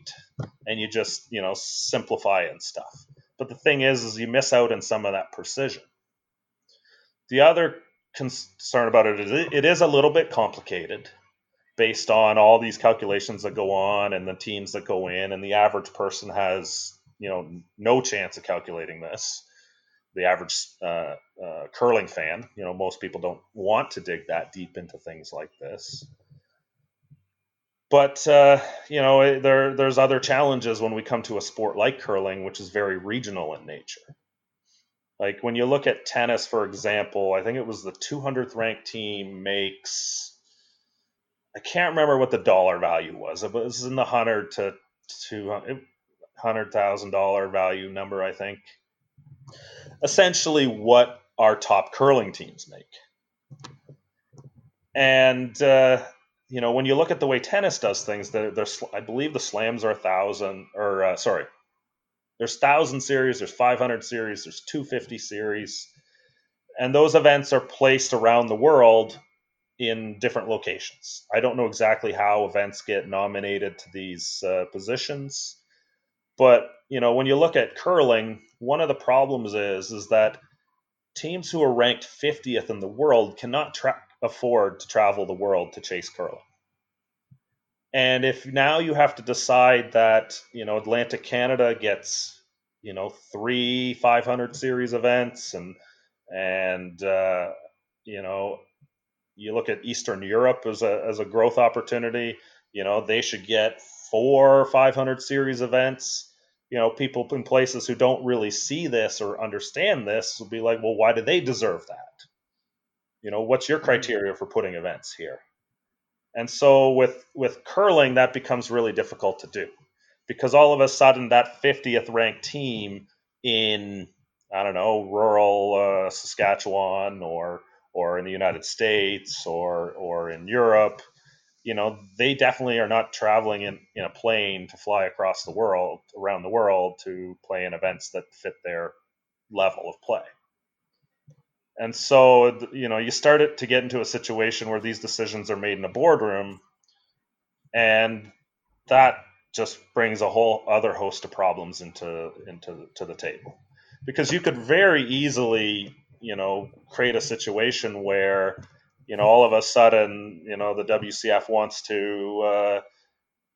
And you just, you know, simplify and stuff. But the thing is, is you miss out on some of that precision. The other concern about it is it is a little bit complicated based on all these calculations that go on and the teams that go in and the average person has you know no chance of calculating this. The average uh, uh, curling fan you know most people don't want to dig that deep into things like this. But uh, you know there there's other challenges when we come to a sport like curling which is very regional in nature. Like when you look at tennis for example i think it was the 200th ranked team makes I can't remember what the dollar value was. It was in the hundred to two hundred thousand dollar value number, I think. Essentially, what our top curling teams make. And uh, you know, when you look at the way tennis does things, they're, I believe the slams are a thousand, or uh, sorry, there's thousand series, there's 500 series, there's 250 series, and those events are placed around the world in different locations. I don't know exactly how events get nominated to these uh, positions, but you know when you look at curling, one of the problems is is that teams who are ranked 50th in the world cannot tra- afford to travel the world to chase curling. And if now you have to decide that you know Atlantic Canada gets you know three 500 series events and and uh, you know you look at Eastern Europe as a as a growth opportunity. You know, they should get four 500 series events. You know, people in places who don't really see this or understand this will be like, well, why do they deserve that? You know, what's your mm-hmm. criteria for putting events here? And so with with curling, that becomes really difficult to do because all of a sudden that 50th ranked team in I don't know rural uh, Saskatchewan or or in the United States or or in Europe, you know, they definitely are not traveling in, in a plane to fly across the world around the world to play in events that fit their level of play. And so, you know, you start it to get into a situation where these decisions are made in a boardroom, and that just brings a whole other host of problems into into to the table, because you could very easily you know create a situation where you know all of a sudden you know the WCF wants to uh,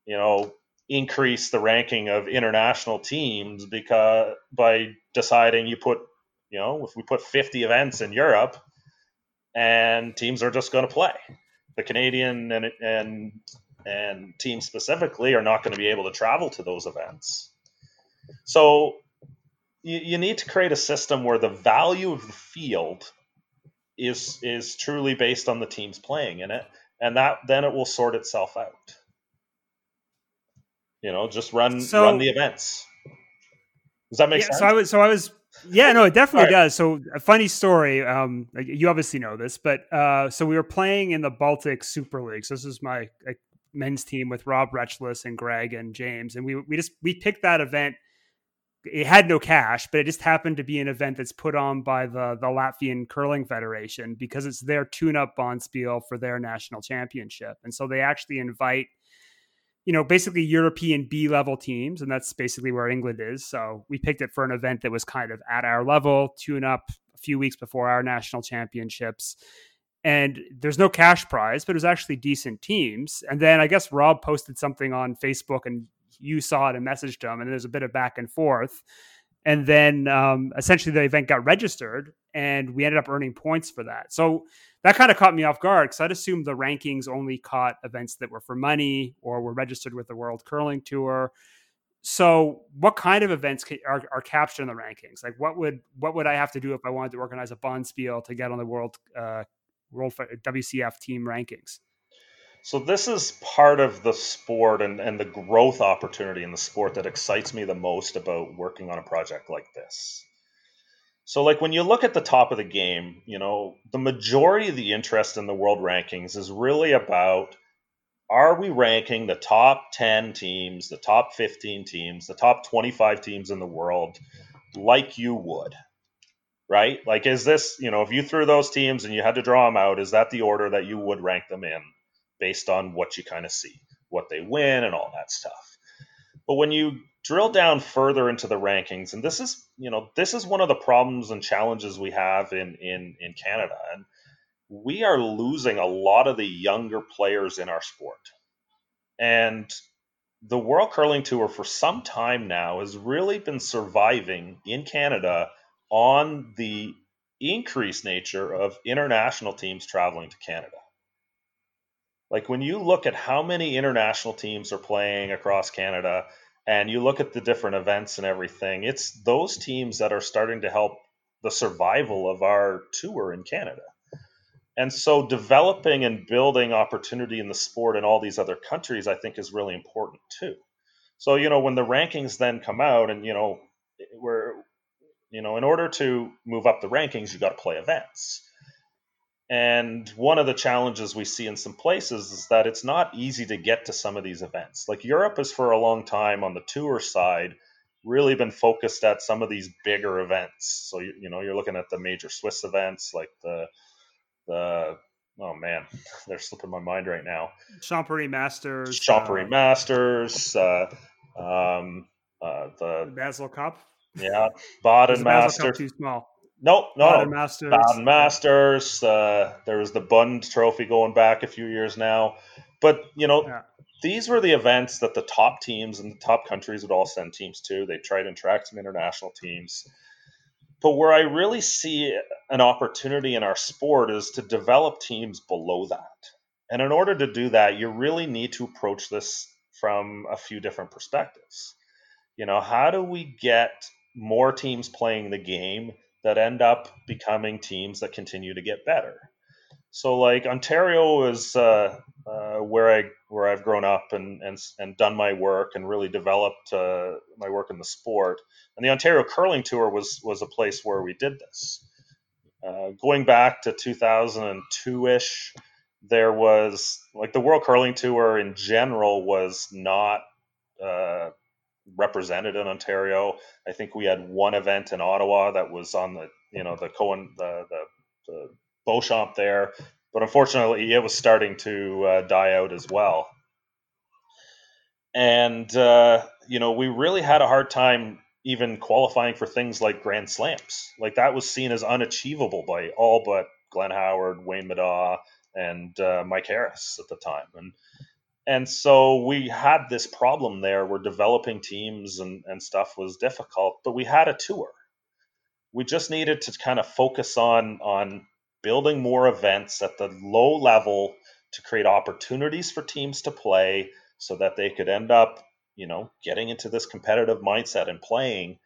you know increase the ranking of international teams because by deciding you put you know if we put 50 events in Europe and teams are just going to play. The Canadian and and and teams specifically are not going to be able to travel to those events. So you, you need to create a system where the value of the field is is truly based on the teams playing in it, and that then it will sort itself out. You know, just run so, run the events. Does that make yeah, sense? So I was so I was yeah, no, it definitely right. does. So a funny story. Um, you obviously know this, but uh, so we were playing in the Baltic Super League. So this is my like, men's team with Rob Retchless and Greg and James, and we we just we picked that event it had no cash, but it just happened to be an event that's put on by the the Latvian Curling Federation because it's their tune-up bonspiel for their national championship, and so they actually invite, you know, basically European B level teams, and that's basically where England is. So we picked it for an event that was kind of at our level, tune up a few weeks before our national championships. And there's no cash prize, but it was actually decent teams. And then I guess Rob posted something on Facebook and you saw it and messaged them, and there's a bit of back and forth. And then um, essentially the event got registered, and we ended up earning points for that. So that kind of caught me off guard because I'd assumed the rankings only caught events that were for money or were registered with the World Curling Tour. So, what kind of events are, are captured in the rankings? Like, what would what would I have to do if I wanted to organize a bonspiel to get on the world uh, world WCF team rankings? So this is part of the sport and, and the growth opportunity in the sport that excites me the most about working on a project like this. So like when you look at the top of the game, you know, the majority of the interest in the world rankings is really about are we ranking the top 10 teams, the top 15 teams, the top 25 teams in the world like you would? Right? Like is this, you know, if you threw those teams and you had to draw them out, is that the order that you would rank them in? Based on what you kind of see, what they win, and all that stuff. But when you drill down further into the rankings, and this is, you know, this is one of the problems and challenges we have in in in Canada, and we are losing a lot of the younger players in our sport. And the World Curling Tour for some time now has really been surviving in Canada on the increased nature of international teams traveling to Canada. Like when you look at how many international teams are playing across Canada and you look at the different events and everything, it's those teams that are starting to help the survival of our tour in Canada. And so developing and building opportunity in the sport in all these other countries, I think, is really important too. So, you know, when the rankings then come out and, you know, we're, you know, in order to move up the rankings, you got to play events. And one of the challenges we see in some places is that it's not easy to get to some of these events. Like Europe has for a long time on the tour side really been focused at some of these bigger events. So you, you know you're looking at the major Swiss events like the the oh man, they're slipping my mind right now. Champery Masters, Champery uh, Masters, uh, um, uh, the Basel Cup. Yeah, Baden Masters. Too small. Nope, no, Baden Masters. Baden Masters. Uh, there was the Bund Trophy going back a few years now, but you know, yeah. these were the events that the top teams and the top countries would all send teams to. They tried and attract some international teams, but where I really see an opportunity in our sport is to develop teams below that. And in order to do that, you really need to approach this from a few different perspectives. You know, how do we get more teams playing the game? That end up becoming teams that continue to get better. So like Ontario is uh, uh, where I where I've grown up and and and done my work and really developed uh, my work in the sport. And the Ontario Curling Tour was was a place where we did this. Uh, going back to 2002 ish, there was like the World Curling Tour in general was not uh, represented in Ontario. I think we had one event in Ottawa that was on the you know the Cohen the the, the Beauchamp there, but unfortunately it was starting to uh, die out as well. And uh, you know we really had a hard time even qualifying for things like Grand Slams. Like that was seen as unachievable by all but Glenn Howard, Wayne Middaugh, and uh, Mike Harris at the time. And and so we had this problem there where developing teams and, and stuff was difficult, but we had a tour. We just needed to kind of focus on on building more events at the low level to create opportunities for teams to play so that they could end up, you know, getting into this competitive mindset and playing.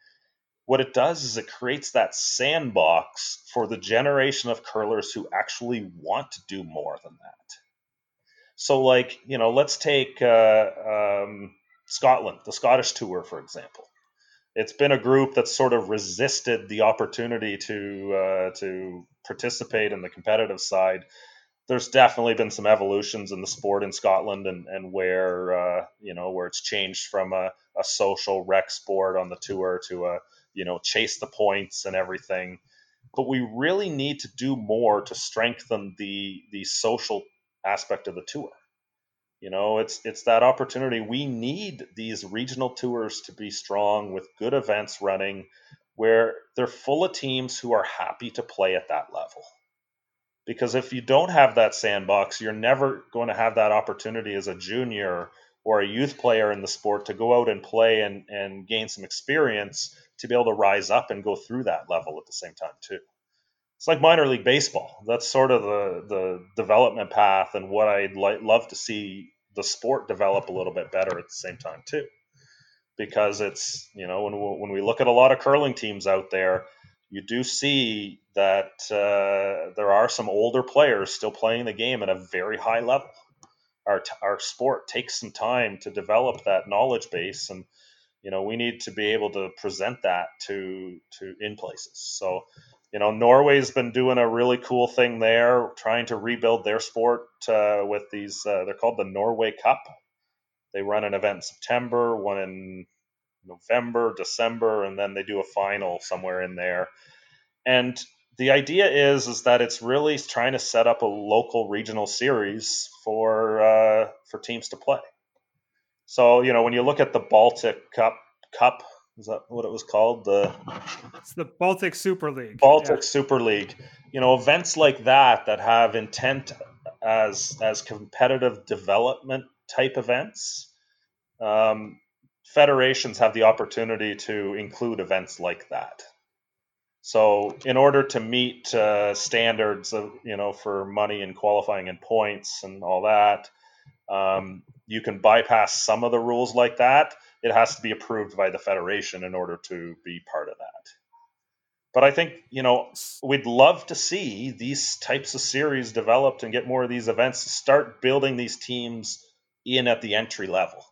What it does is it creates that sandbox for the generation of curlers who actually want to do more than that so, like, you know, let's take uh, um, Scotland, the Scottish Tour, for example. It's been a group that's sort of resisted the opportunity to uh, to participate in the competitive side. There's definitely been some evolutions in the sport in Scotland, and and where uh, you know where it's changed from a, a social rec sport on the tour to a you know chase the points and everything but we really need to do more to strengthen the the social aspect of the tour. You know, it's it's that opportunity. We need these regional tours to be strong with good events running where they're full of teams who are happy to play at that level. Because if you don't have that sandbox, you're never going to have that opportunity as a junior or a youth player in the sport to go out and play and, and gain some experience to be able to rise up and go through that level at the same time too it's like minor league baseball. That's sort of the the development path and what I'd li- love to see the sport develop a little bit better at the same time too. Because it's you know when we, when we look at a lot of curling teams out there, you do see that uh, there are some older players still playing the game at a very high level. our our sport takes some time to develop that knowledge base and you know we need to be able to present that to to in places so you know norway's been doing a really cool thing there trying to rebuild their sport uh, with these uh, they're called the norway cup. They run an event in september one in november december and then they do a final somewhere in there. And the idea is is that it's really trying to set up a local regional series for uh, for teams to play. So you know when you look at the baltic cup cup is that what it was called the it's the baltic super league baltic yeah. super league you know events like that that have intent as as competitive development type events um, federations have the opportunity to include events like that. So, in order to meet uh, standards of you know for money and qualifying and points and all that, um, you can bypass some of the rules like that. It has to be approved by the federation in order to be part of that. But I think you know we'd love to see these types of series developed and get more of these events to start building these teams in at the entry level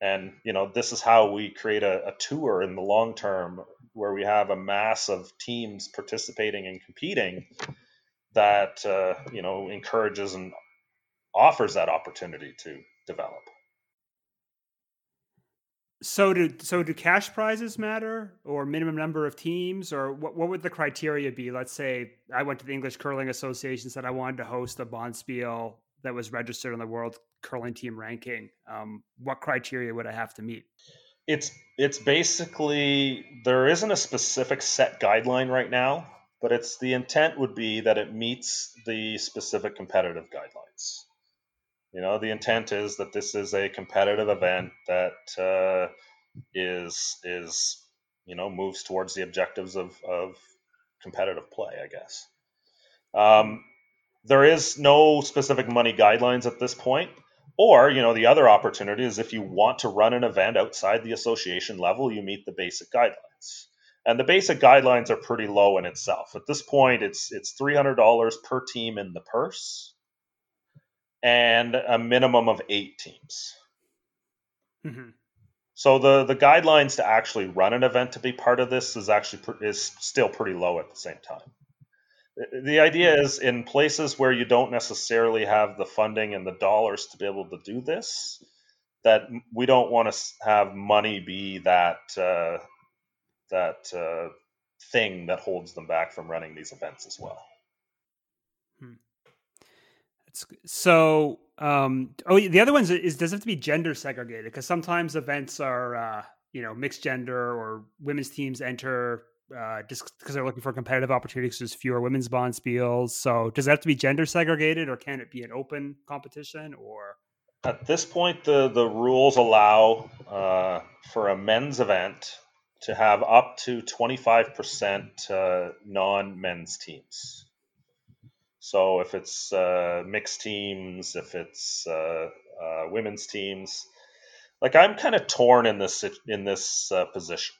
and you know this is how we create a, a, tour in the long term where we have a mass of teams participating and competing that uh, you know encourages and offers that opportunity to develop so do so do cash prizes matter or minimum number of teams or what, what would the criteria be let's say i went to the english curling association said i wanted to host a bonspiel that was registered on the world curling team ranking, um, what criteria would I have to meet? It's it's basically there isn't a specific set guideline right now, but it's the intent would be that it meets the specific competitive guidelines. You know, the intent is that this is a competitive event that uh, is is you know moves towards the objectives of, of competitive play, I guess. Um, there is no specific money guidelines at this point. Or, you know, the other opportunity is if you want to run an event outside the association level, you meet the basic guidelines. And the basic guidelines are pretty low in itself. At this point, it's it's three hundred dollars per team in the purse, and a minimum of eight teams. Mm-hmm. So the the guidelines to actually run an event to be part of this is actually is still pretty low at the same time the idea is in places where you don't necessarily have the funding and the dollars to be able to do this that we don't want to have money be that uh, that uh, thing that holds them back from running these events as well hmm. So um, oh the other ones is does it have to be gender segregated because sometimes events are uh, you know mixed gender or women's teams enter uh, just because they're looking for competitive opportunities. There's fewer women's bond bonspiels. So does that have to be gender segregated, or can it be an open competition? Or at this point, the the rules allow uh, for a men's event to have up to 25% uh, non-men's teams. So if it's uh, mixed teams, if it's uh, uh, women's teams, like I'm kind of torn in this in this uh, position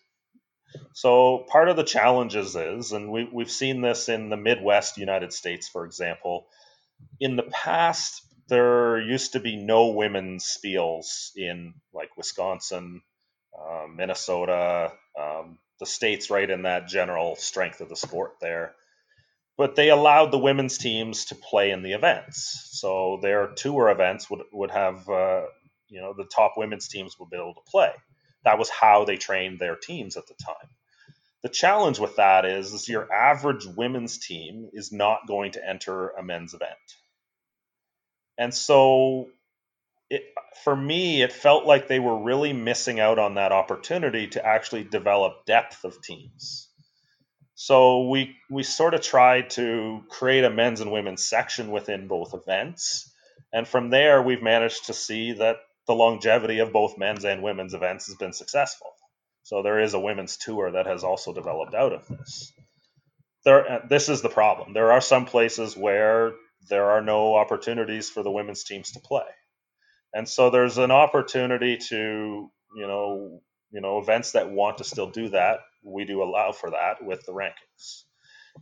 so part of the challenges is, and we, we've seen this in the Midwest United States, for example. In the past, there used to be no women's spiels in like Wisconsin, uh, Minnesota, um, the states right in that general strength of the sport there. But they allowed the women's teams to play in the events. So their tour events would, would have, uh, you know, the top women's teams would be able to play that was how they trained their teams at the time. The challenge with that is, is your average women's team is not going to enter a men's event. And so it, for me, it felt like they were really missing out on that opportunity to actually develop depth of teams. So we we sort of tried to create a men's and women's section within both events. And from there, we've managed to see that the longevity of both men's and women's events has been successful. So there is a women's tour that has also developed out of this. There, uh, this is the problem. There are some places where there are no opportunities for the women's teams to play, and so there's an opportunity to, you know, you know, events that want to still do that. We do allow for that with the rankings.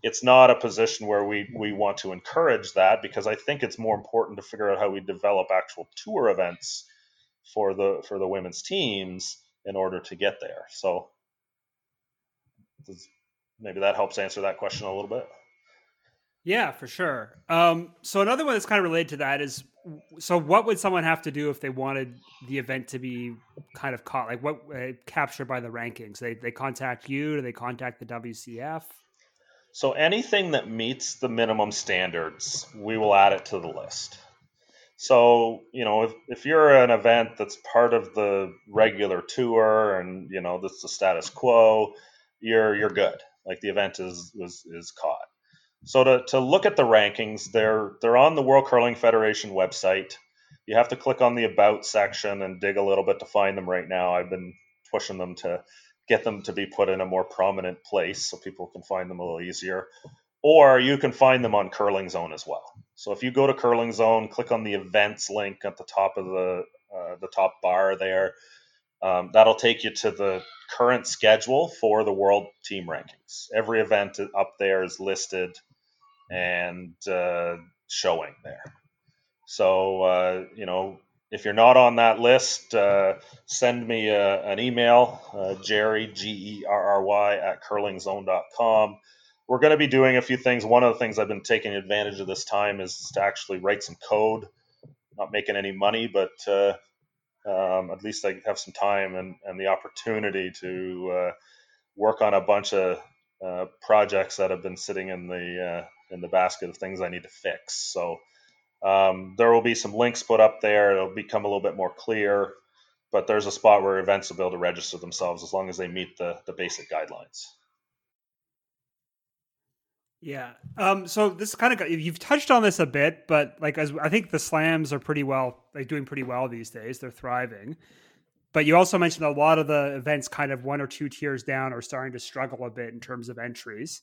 it's not a position where we we want to encourage that because I think it's more important to figure out how we develop actual tour events for the for the women's teams in order to get there. So maybe that helps answer that question a little bit. Yeah, for sure. Um, so another one that's kind of related to that is, so what would someone have to do if they wanted the event to be kind of caught, like what uh, captured by the rankings? They they contact you? Do they contact the WCF? So anything that meets the minimum standards, we will add it to the list. So, you know, if, if you're an event that's part of the regular tour and, you know, that's the status quo, you're you're good. Like the event is is, is caught. So to, to look at the rankings, they're they're on the World Curling Federation website. You have to click on the about section and dig a little bit to find them right now. I've been pushing them to get them to be put in a more prominent place so people can find them a little easier. Or you can find them on Curling Zone as well. So if you go to Curling Zone, click on the events link at the top of the uh, the top bar there. Um, that'll take you to the current schedule for the world team rankings. Every event up there is listed and uh, showing there. So uh, you know if you're not on that list, uh, send me a, an email, uh, Gerry, G E R R Y, at curlingzone.com. We're going to be doing a few things. One of the things I've been taking advantage of this time is to actually write some code. Not making any money, but uh, um, at least I have some time and, and the opportunity to uh, work on a bunch of uh, projects that have been sitting in the uh, in the basket of things I need to fix. So um, there will be some links put up there. It'll become a little bit more clear, but there's a spot where events will be able to register themselves as long as they meet the, the basic guidelines. Yeah. Um, so this kind of you've touched on this a bit, but like as I think the slams are pretty well, like doing pretty well these days. They're thriving. But you also mentioned a lot of the events, kind of one or two tiers down, are starting to struggle a bit in terms of entries.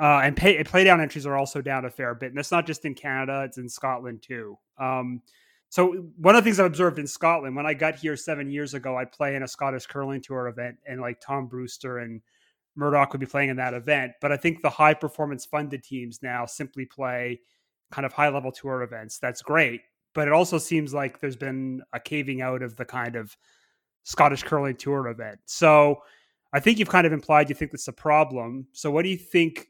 Uh, and pay, play down entries are also down a fair bit. And that's not just in Canada, it's in Scotland too. Um, so one of the things I've observed in Scotland, when I got here seven years ago, I'd play in a Scottish curling tour event and like Tom Brewster and Murdoch would be playing in that event. But I think the high performance funded teams now simply play kind of high level tour events. That's great. But it also seems like there's been a caving out of the kind of Scottish curling tour event. So I think you've kind of implied you think that's a problem. So what do you think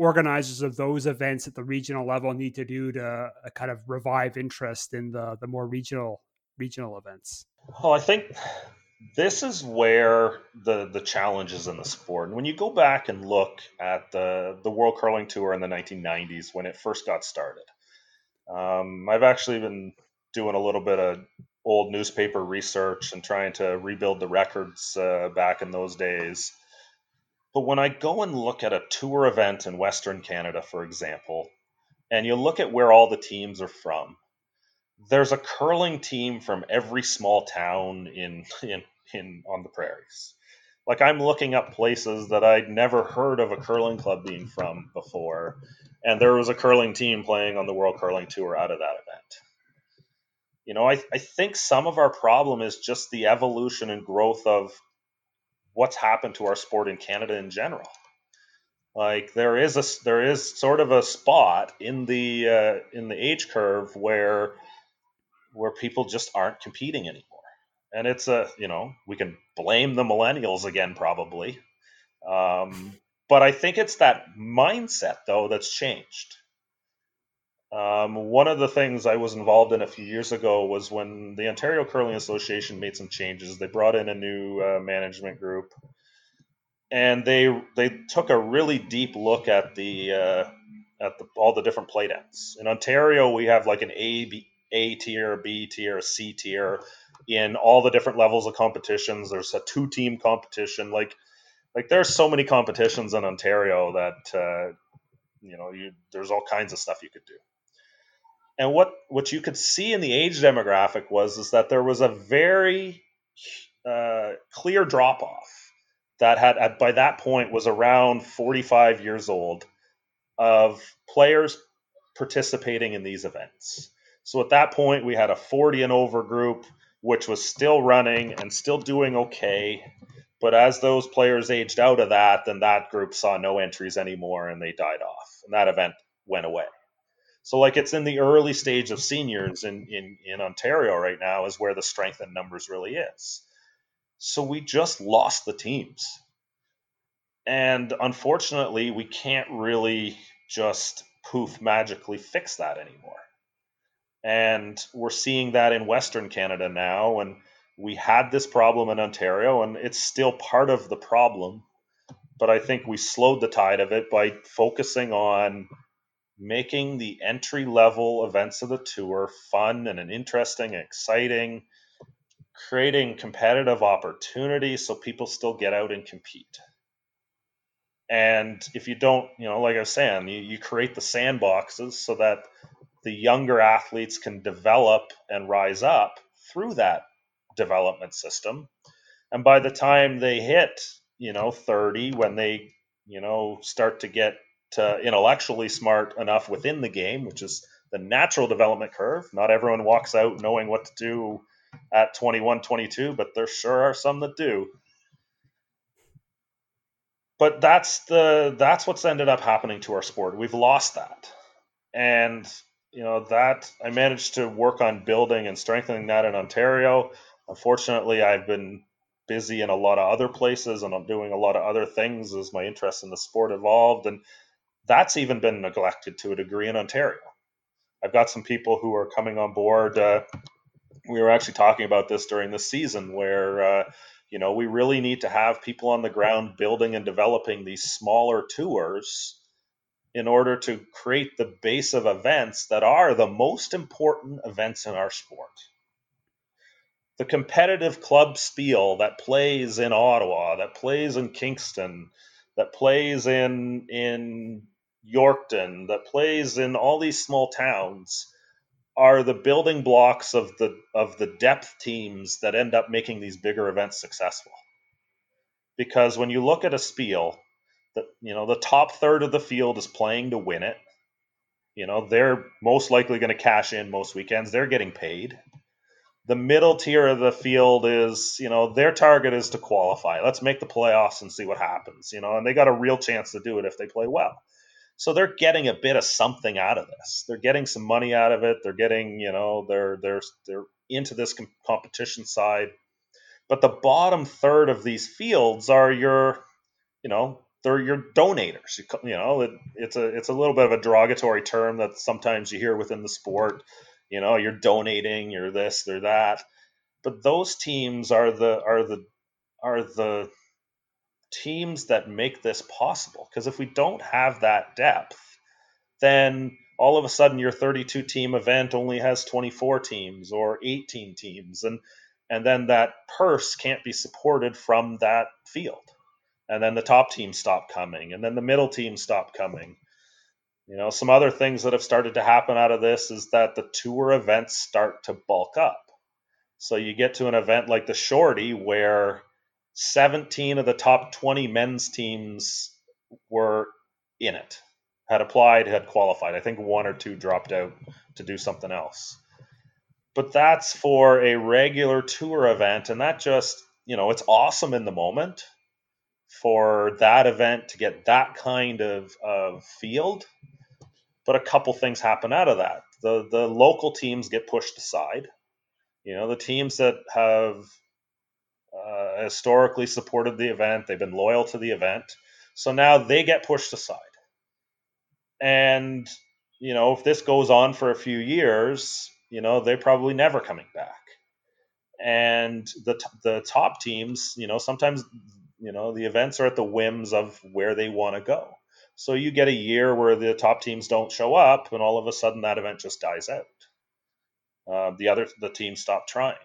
organizers of those events at the regional level need to do to uh, kind of revive interest in the the more regional regional events? Well, I think this is where the the challenge is in the sport. And when you go back and look at the the World Curling Tour in the 1990s when it first got started, um, I've actually been doing a little bit of old newspaper research and trying to rebuild the records uh, back in those days. But when I go and look at a tour event in Western Canada, for example, and you look at where all the teams are from, there's a curling team from every small town in in, in on the prairies. Like I'm looking up places that I'd never heard of a curling club being from before, and there was a curling team playing on the World Curling Tour out of that event. You know, I, I think some of our problem is just the evolution and growth of what's happened to our sport in Canada in general. Like there is a there is sort of a spot in the uh, in the age curve where where people just aren't competing anymore, and it's a you know we can blame the millennials again probably, um, but I think it's that mindset though that's changed. Um, one of the things I was involved in a few years ago was when the Ontario Curling Association made some changes. They brought in a new uh, management group, and they they took a really deep look at the uh, at the, all the different playdowns. In Ontario, we have like an A B, A tier, B tier, C tier in all the different levels of competitions. There's a two team competition. Like like there's so many competitions in Ontario that uh, you know you, there's all kinds of stuff you could do. And what what you could see in the age demographic was is that there was a very uh, clear drop off that had at, by that point was around 45 years old of players participating in these events. So at that point, we had a 40 and over group, which was still running and still doing okay. But as those players aged out of that, then that group saw no entries anymore and they died off. And that event went away. So like it's in the early stage of seniors in, in, in Ontario right now is where the strength in numbers really is. So we just lost the teams. And unfortunately, we can't really just poof magically fix that anymore. And we're seeing that in Western Canada now. And we had this problem in Ontario, and it's still part of the problem. But I think we slowed the tide of it by focusing on making the entry level events of the tour fun and an interesting, exciting, creating competitive opportunity so people still get out and compete. And if you don't, you know, like I was saying, you, you create the sandboxes so that the younger athletes can develop and rise up through that development system. And by the time they hit, you know, 30, when they, you know, start to get to intellectually smart enough within the game, which is the natural development curve. Not everyone walks out knowing what to do at 21, 22, but there sure are some that do. But that's the that's what's ended up happening to our sport. We've lost that. And you know that I managed to work on building and strengthening that in Ontario. Unfortunately, I've been busy in a lot of other places and I'm doing a lot of other things as my interest in the sport evolved and that's even been neglected to a degree in Ontario. I've got some people who are coming on board. Uh, we were actually talking about this during the season where, uh, you know, we really need to have people on the ground building and developing these smaller tours in order to create the base of events that are the most important events in our sport. The competitive club spiel that plays in Ottawa, that plays in Kingston, that plays in in Yorkton, that plays in all these small towns are the building blocks of the of the depth teams that end up making these bigger events successful. Because when you look at a spiel, that you know the top third of the field is playing to win it. You know they're most likely going to cash in most weekends. They're getting paid. The middle tier of the field is, you know, their target is to qualify. Let's make the playoffs and see what happens. You know, and they got a real chance to do it if they play well. So they're getting a bit of something out of this. They're getting some money out of it. They're getting, you know, they're they're they're into this competition side. But the bottom third of these fields are your, you know, they're your donators. You, you know, it, it's a it's a little bit of a derogatory term that sometimes you hear within the sport. You know, you're donating, you're this, they're that. But those teams are the are the are the teams that make this possible. Because if we don't have that depth, then all of a sudden your 32 team event only has 24 teams or 18 teams and and then that purse can't be supported from that field. And then the top teams stop coming and then the middle teams stop coming. You know some other things that have started to happen out of this is that the tour events start to bulk up. So you get to an event like the shorty where 17 of the top 20 men's teams were in it, had applied, had qualified. I think one or two dropped out to do something else. But that's for a regular tour event, and that just, you know, it's awesome in the moment for that event to get that kind of, of field. But a couple things happen out of that. The the local teams get pushed aside. You know, the teams that have uh, historically supported the event. They've been loyal to the event. So now they get pushed aside. And, you know, if this goes on for a few years, you know, they're probably never coming back. And the, the top teams, you know, sometimes, you know, the events are at the whims of where they want to go. So you get a year where the top teams don't show up, and all of a sudden that event just dies out. Uh, the other the team stop trying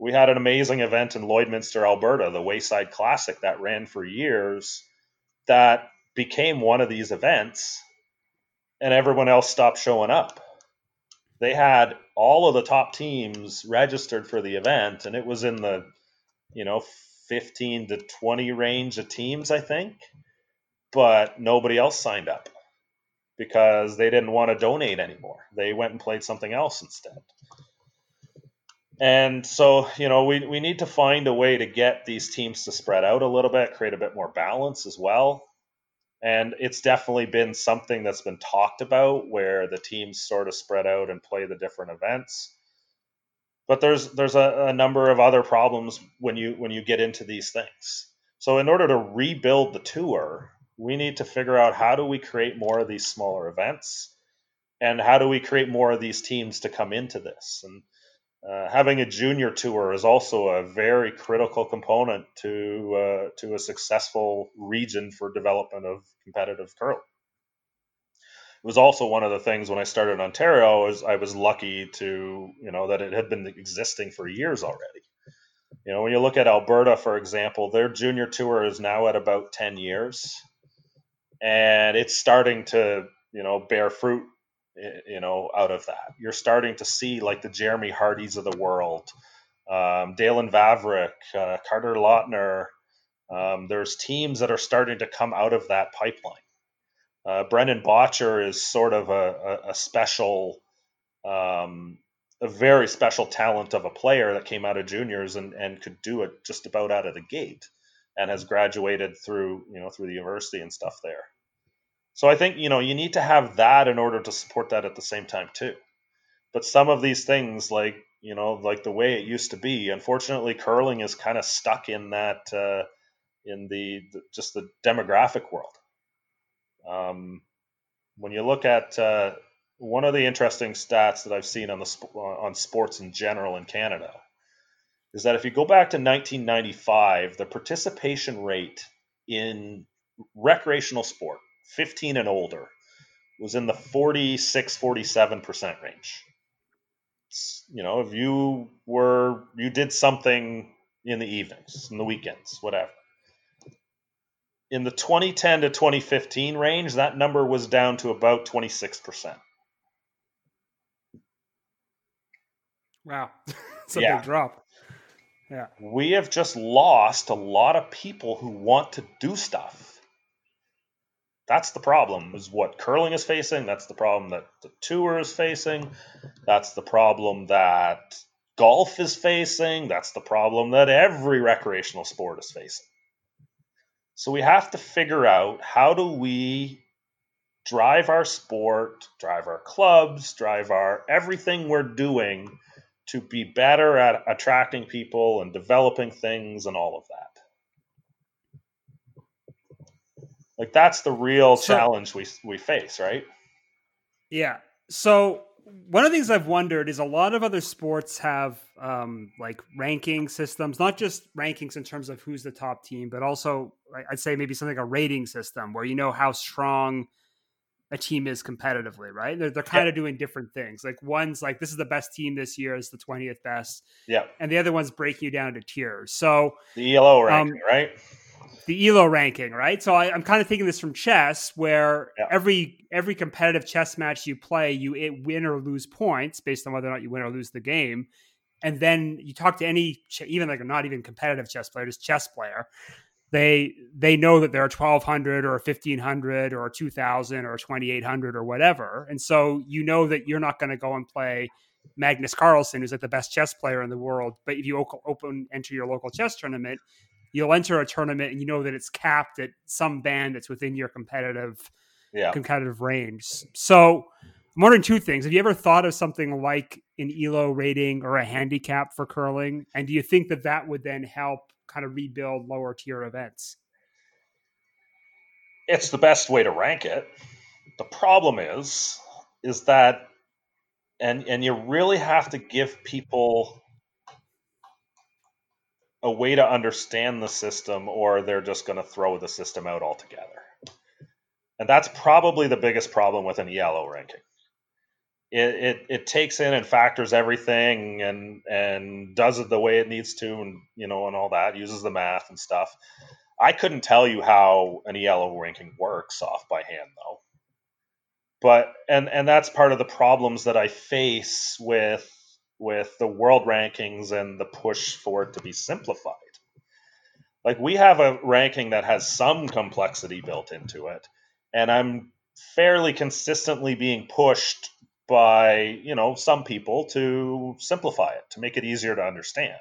we had an amazing event in Lloydminster, Alberta, the Wayside Classic that ran for years that became one of these events and everyone else stopped showing up. They had all of the top teams registered for the event and it was in the, you know, 15 to 20 range of teams, I think, but nobody else signed up because they didn't want to donate anymore. They went and played something else instead. And so, you know, we, we need to find a way to get these teams to spread out a little bit, create a bit more balance as well. And it's definitely been something that's been talked about where the teams sort of spread out and play the different events. But there's there's a, a number of other problems when you when you get into these things. So in order to rebuild the tour, we need to figure out how do we create more of these smaller events and how do we create more of these teams to come into this and uh, having a junior tour is also a very critical component to uh, to a successful region for development of competitive curling. It was also one of the things when I started in Ontario is I was lucky to you know that it had been existing for years already. You know, when you look at Alberta, for example, their junior tour is now at about ten years, and it's starting to you know bear fruit you know, out of that. You're starting to see like the Jeremy Hartys of the world, um, Daylan Vavrek, uh, Carter Lautner. Um, there's teams that are starting to come out of that pipeline. Uh, Brendan Bottcher is sort of a, a, a special, um, a very special talent of a player that came out of juniors and, and could do it just about out of the gate and has graduated through, you know, through the university and stuff there. So I think, you know, you need to have that in order to support that at the same time too. But some of these things like, you know, like the way it used to be, unfortunately curling is kind of stuck in that uh, in the, the, just the demographic world. Um, when you look at uh, one of the interesting stats that I've seen on the on sports in general in Canada is that if you go back to 1995, the participation rate in recreational sport 15 and older was in the 46 47% range. You know if you were you did something in the evenings in the weekends whatever. In the 2010 to 2015 range that number was down to about 26% wow. It's a yeah. big drop. Yeah. We have just lost a lot of people who want to do stuff that's the problem is what curling is facing that's the problem that the tour is facing that's the problem that golf is facing that's the problem that every recreational sport is facing. So we have to figure out how do we drive our sport drive our clubs drive our everything we're doing to be better at attracting people and developing things and all of that Like that's the real so, challenge we we face, right? Yeah. So one of the things I've wondered is a lot of other sports have um, like ranking systems, not just rankings in terms of who's the top team, but also I'd say maybe something like a rating system where you know how strong a team is competitively, right? They're, they're kind yeah. of doing different things. Like one's like this is the best team this year, is the twentieth best, yeah, and the other one's breaking you down to tiers. So the ELO ranking, um, right? The elo ranking right so I, am kind of taking this from chess where yeah. every every competitive chess match you play you win or lose points based on whether or not you win or lose the game and then you talk to any even like a not even competitive chess player just chess player they they know that there are 1200 or 1500 or 2000 or 2800 or whatever and so you know that you're not going to go and play Magnus Carlsen, who's like the best chess player in the world. But if you open enter your local chess tournament, you'll enter a tournament and you know that it's capped at some band that's within your competitive yeah. competitive range. So I'm wondering two things. Have you ever thought of something like an ELO rating or a handicap for curling? And do you think that that would then help kind of rebuild lower tier events? It's the best way to rank it. The problem is, is that, and and you really have to give people a way to understand the system or they're just going to throw the system out altogether. And that's probably the biggest problem with an ELO ranking. It, it, it takes in and factors everything and and does it the way it needs to and you know and all that uses the math and stuff. I couldn't tell you how an ELO ranking works off by hand though. But and and that's part of the problems that I face with with the world rankings and the push for it to be simplified. Like we have a ranking that has some complexity built into it, and I'm fairly consistently being pushed by you know some people to simplify it to make it easier to understand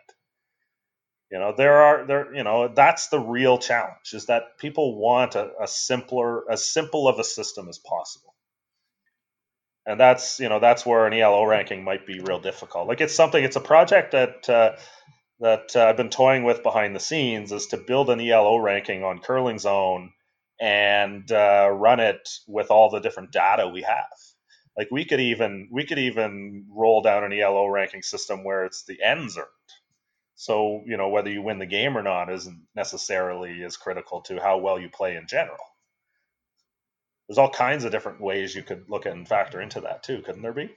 you know there are there you know that's the real challenge is that people want a, a simpler as simple of a system as possible and that's you know that's where an elo ranking might be real difficult. Like it's something it's a project that uh, that uh, i've been toying with behind the scenes is to build an elo ranking on curling zone and uh, run it with all the different data we have. Like we could even we could even roll down an elo ranking system where it's the ends earned. So, you know, whether you win the game or not isn't necessarily as critical to how well you play in general. There's all kinds of different ways you could look at and factor into that too, couldn't there be?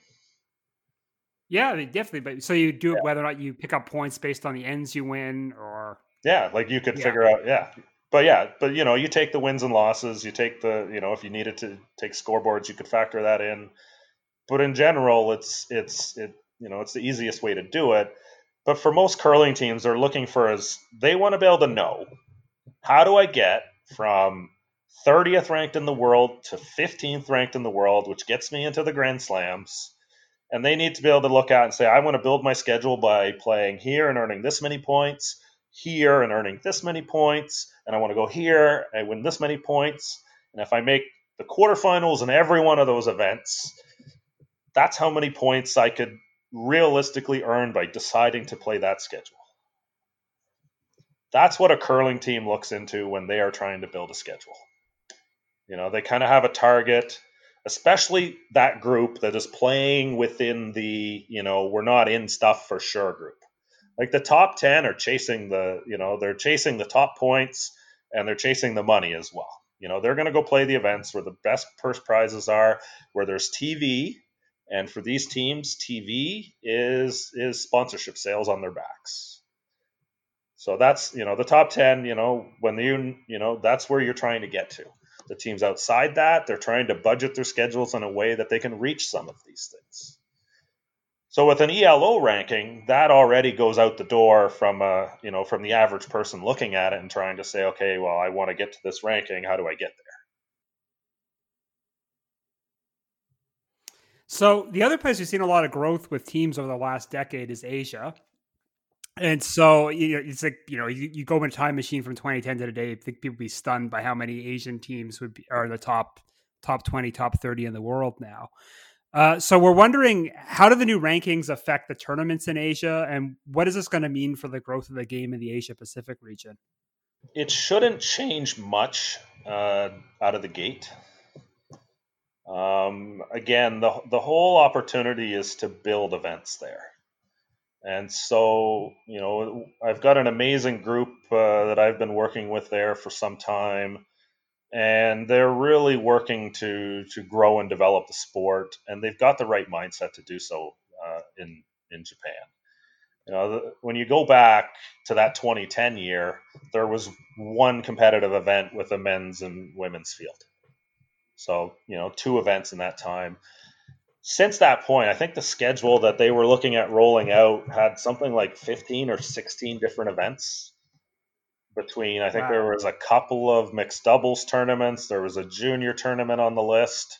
Yeah, definitely. But so you do it whether or not you pick up points based on the ends you win, or yeah, like you could Yeah. figure out, yeah. But yeah, but you know, you take the wins and losses. You take the, you know, if you needed to take scoreboards, you could factor that in. But in general, it's it's it, you know, it's the easiest way to do it. But for most curling teams, they're looking for is they want to be able to know how do I get from 30th ranked in the world to 15th ranked in the world, which gets me into the Grand Slams. And they need to be able to look at and say, I want to build my schedule by playing here and earning this many points, here and earning this many points, and I want to go here and win this many points. And if I make the quarterfinals in every one of those events, that's how many points I could realistically earn by deciding to play that schedule. That's what a curling team looks into when they are trying to build a schedule. You know, they kind of have a target, especially that group that is playing within the, you know, we're not in stuff for sure group. Like the top 10 are chasing the, you know, they're chasing the top points and they're chasing the money as well. You know, they're going to go play the events where the best purse prizes are, where there's TV, and for these teams, TV is is sponsorship sales on their backs. So that's you know the top ten. You know when you you know that's where you're trying to get to. The teams outside that they're trying to budget their schedules in a way that they can reach some of these things. So with an ELO ranking, that already goes out the door from a you know from the average person looking at it and trying to say, okay, well I want to get to this ranking. How do I get there? So the other place we've seen a lot of growth with teams over the last decade is Asia. And so you know, it's like you know you, you go in a time machine from 2010 to today. I think people be stunned by how many Asian teams would be are the top top 20, top 30 in the world now. Uh, so we're wondering how do the new rankings affect the tournaments in Asia, and what is this going to mean for the growth of the game in the Asia Pacific region? It shouldn't change much uh, out of the gate. Um, again, the the whole opportunity is to build events there, and so you know I've got an amazing group uh, that I've been working with there for some time, and they're really working to to grow and develop the sport, and they've got the right mindset to do so uh, in in Japan. You know, the, when you go back to that 2010 year, there was one competitive event with a men's and women's field. So, you know, two events in that time. Since that point, I think the schedule that they were looking at rolling out had something like 15 or 16 different events. Between, I think Wow. there was a couple of mixed doubles tournaments, there was a junior tournament on the list.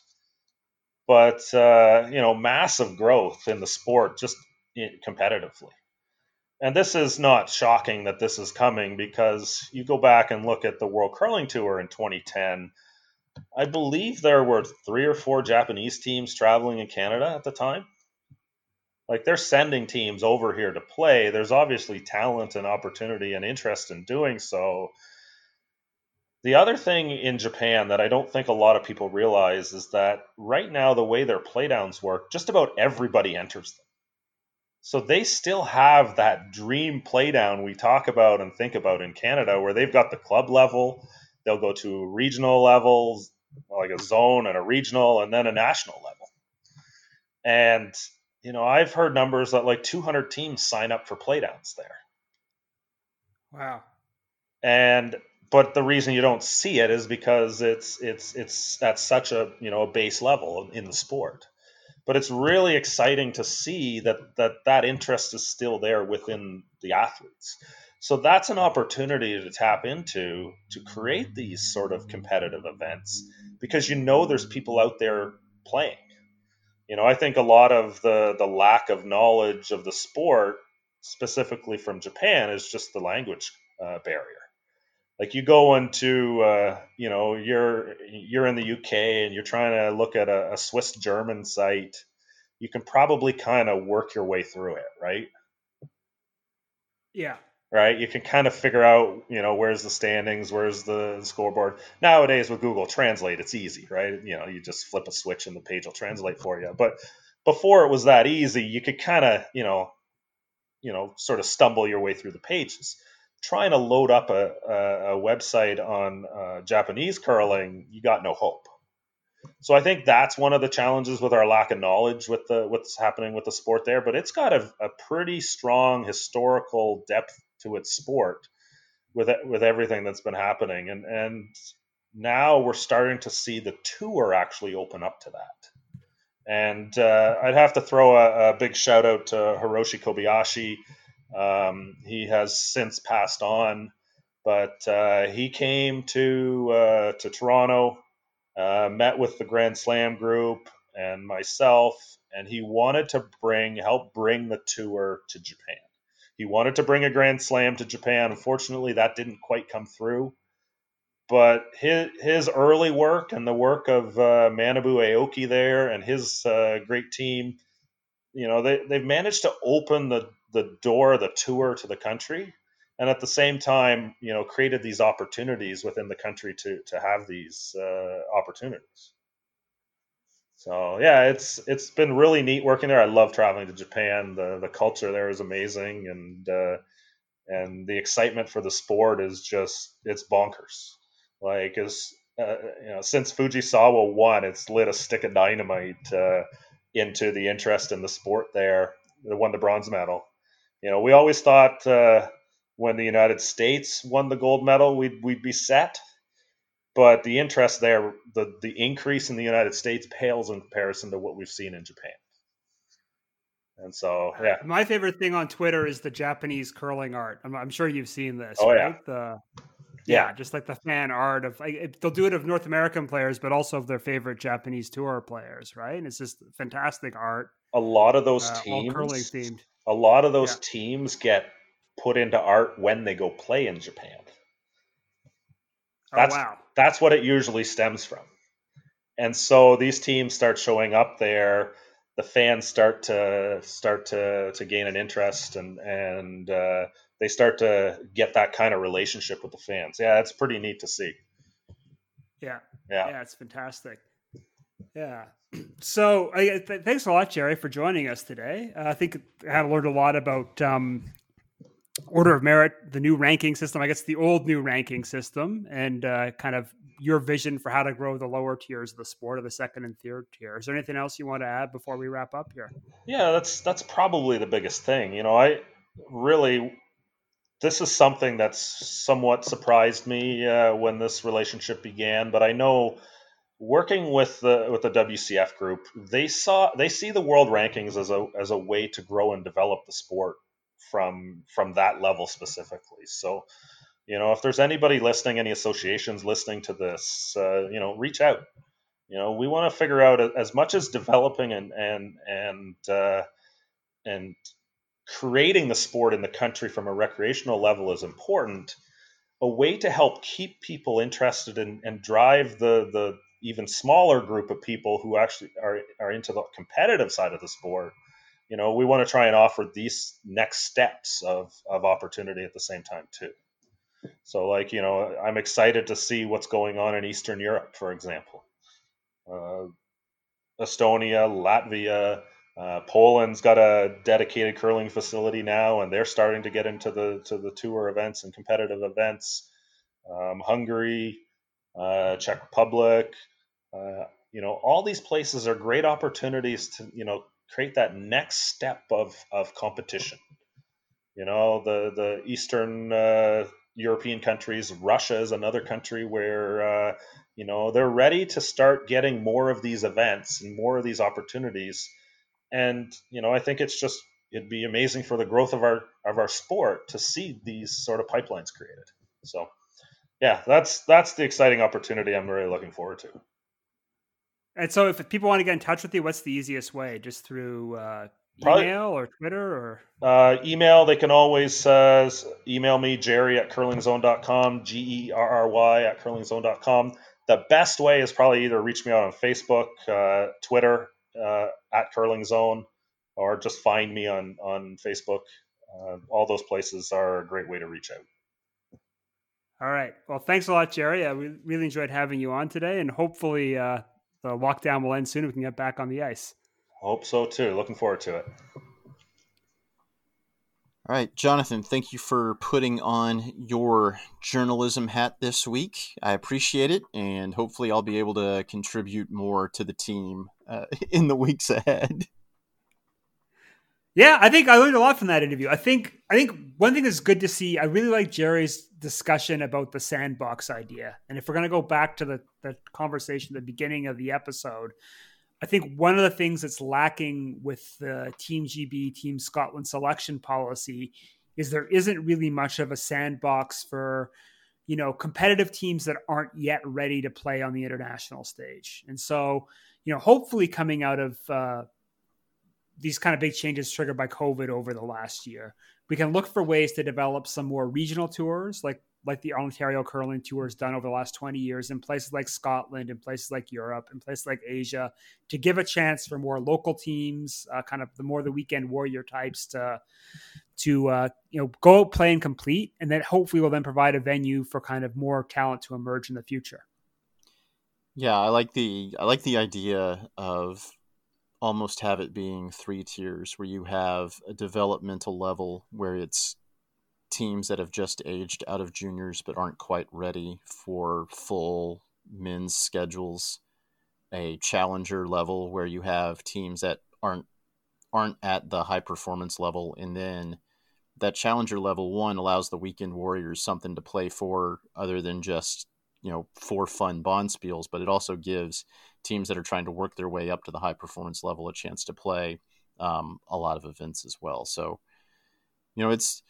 But, uh, you know, massive growth in the sport just competitively. And this is not shocking that this is coming because you go back and look at the World Curling Tour in 2010 I believe there were three or four Japanese teams traveling in Canada at the time. Like they're sending teams over here to play. There's obviously talent and opportunity and interest in doing so. The other thing in Japan that I don't think a lot of people realize is that right now, the way their playdowns work, just about everybody enters them. So they still have that dream playdown we talk about and think about in Canada, where they've got the club level, they'll go to regional levels, like a zone and a regional, and then a national level. And you know, I've heard numbers that like 200 teams sign up for playdowns there. Wow. And but the reason you don't see it is because it's it's it's at such a you know a base level in the sport. But it's really exciting to see that that that interest is still there within the athletes. So that's an opportunity to tap into to create these sort of competitive events because you know there's people out there playing. you know, I think a lot of the the lack of knowledge of the sport, specifically from Japan, is just the language uh, barrier. Like you go into, uh, you know, you're you're in the UK and you're trying to look at a, a Swiss German site, you can probably kind of work your way through it, right? Yeah. Right. You can kind of figure out, you know, where's the standings, where's the scoreboard. Nowadays with Google Translate, it's easy, right? You know, you just flip a switch and the page will translate for you. But before it was that easy, you could kind of, you know, you know, sort of stumble your way through the pages. Trying to load up a, a, a website on uh, Japanese curling, you got no hope. So I think that's one of the challenges with our lack of knowledge with the what's happening with the sport there. But it's got a, a pretty strong historical depth to its sport with with everything that's been happening, and and now we're starting to see the tour actually open up to that. And uh, I'd have to throw a, a, big shout out to Hiroshi Kobayashi. Um, he has since passed on, but uh, he came to uh, to Toronto uh, met with the Grand Slam group and myself, and he wanted to bring help bring the tour to Japan. He wanted to bring a Grand Slam to Japan. Unfortunately, that didn't quite come through. But his his early work and the work of uh, Manabu Aoki there and his uh, great team, you know, they they've managed to open the the door the tour to the country and at the same time, you know, created these opportunities within the country to to have these uh, opportunities. So yeah, it's it's been really neat working there. I love traveling to Japan. The the culture there is amazing, and uh, and the excitement for the sport is just it's bonkers. Like as uh, you know, since Fujisawa won, it's lit a stick of dynamite uh, into the interest in the sport there. They won the bronze medal. You know, we always thought uh, when the United States won the gold medal, we'd we'd be set. But the interest there, the the increase in the United States pales in comparison to what we've seen in Japan. And so, yeah. My favorite thing on Twitter is the Japanese curling art. I'm, I'm sure you've seen this. Oh right? yeah. The yeah, yeah, just like the fan art of like, they'll do it of North American players, but also of their favorite Japanese tour players, right? And it's just fantastic art. A lot of those uh, teams, curling themed. A lot of those yeah. teams get put into art when they go play in Japan. Oh, that's, oh, wow. That's what it usually stems from. And so these teams start showing up there. The fans start to start to to gain an interest, and and uh, they start to get that kind of relationship with the fans. Yeah, it's pretty neat to see. Yeah, yeah, yeah, it's fantastic. Yeah. So, th- thanks a lot, Gerry, for joining us today. Uh, I think I have learned a lot about um, order of merit, the new ranking system, I guess the old new ranking system, and uh, kind of your vision for how to grow the lower tiers of the sport or the second and third tier. Is there anything else you want to add before we wrap up here? Yeah, that's that's probably the biggest thing. You know, I really this is something that's somewhat surprised me uh, when this relationship began, but I know working with the with the WCF group, they saw they see the world rankings as a as a way to grow and develop the sport from from that level specifically. So, you know, if there's anybody listening, any associations listening to this, uh, you know, reach out. You know, we want to figure out as much as developing and and and uh, and creating the sport in the country from a recreational level is important. A way to help keep people interested in, and drive the the even smaller group of people who actually are, are into the competitive side of the sport you know, we want to try and offer these next steps of, of opportunity at the same time too. So like, you know, I'm excited to see what's going on in Eastern Europe, for example. Uh, Estonia, Latvia, uh, Poland's got a dedicated curling facility now, and they're starting to get into the to the tour events and competitive events. Um, Hungary, uh, Czech Republic, uh, you know, all these places are great opportunities to you know create that next step of of competition. You know, the the Eastern uh, European countries, Russia is another country where uh, you know they're ready to start getting more of these events and more of these opportunities. And you know, I think it's just it'd be amazing for the growth of our of our sport to see these sort of pipelines created. So, yeah, that's that's the exciting opportunity I'm really looking forward to. And so, if people want to get in touch with you, what's the easiest way? Just through uh, Probably- email or Twitter or Uh, email, they can always uh, email me, gerry at curlingzone.com, G E R R Y at curlingzone.com. The best way is probably either reach me out on Facebook, uh, Twitter uh, at curlingzone, or just find me on, on Facebook. Uh, all those places are a great way to reach out. All right. Well, thanks a lot, Gerry. I re- really enjoyed having you on today, and hopefully uh, the lockdown will end soon. We can get back on the ice. Hope so too. Looking forward to it. All right, Jonathan, thank you for putting on your journalism hat this week. I appreciate it, and hopefully, I'll be able to contribute more to the team uh, in the weeks ahead. Yeah, I think I learned a lot from that interview. I think I think one thing that's good to see. I really like Gerry's discussion about the sandbox idea. And if we're going to go back to the the conversation at the beginning of the episode, I think one of the things that's lacking with the Team GB Team Scotland selection policy is there isn't really much of a sandbox for you know competitive teams that aren't yet ready to play on the international stage. And so, you know, hopefully coming out of uh, these kind of big changes triggered by COVID over the last year. We can look for ways to develop some more regional tours, like like the Ontario curling tours done over the last 20 years in places like Scotland, in places like Europe, in places like Asia, to give a chance for more local teams, uh, kind of the more the weekend warrior types to to uh, you know go play and complete, and that hopefully will then provide a venue for kind of more talent to emerge in the future. Yeah, I like the I like the idea of almost have it being three tiers where you have a developmental level where it's teams that have just aged out of juniors but aren't quite ready for full men's schedules. A challenger level where you have teams that aren't aren't at the high performance level and then that challenger level one allows the weekend warriors something to play for other than just you know for fun bonspiels but it also gives teams that are trying to work their way up to the high performance level a chance to play um, a lot of events as well so you know it's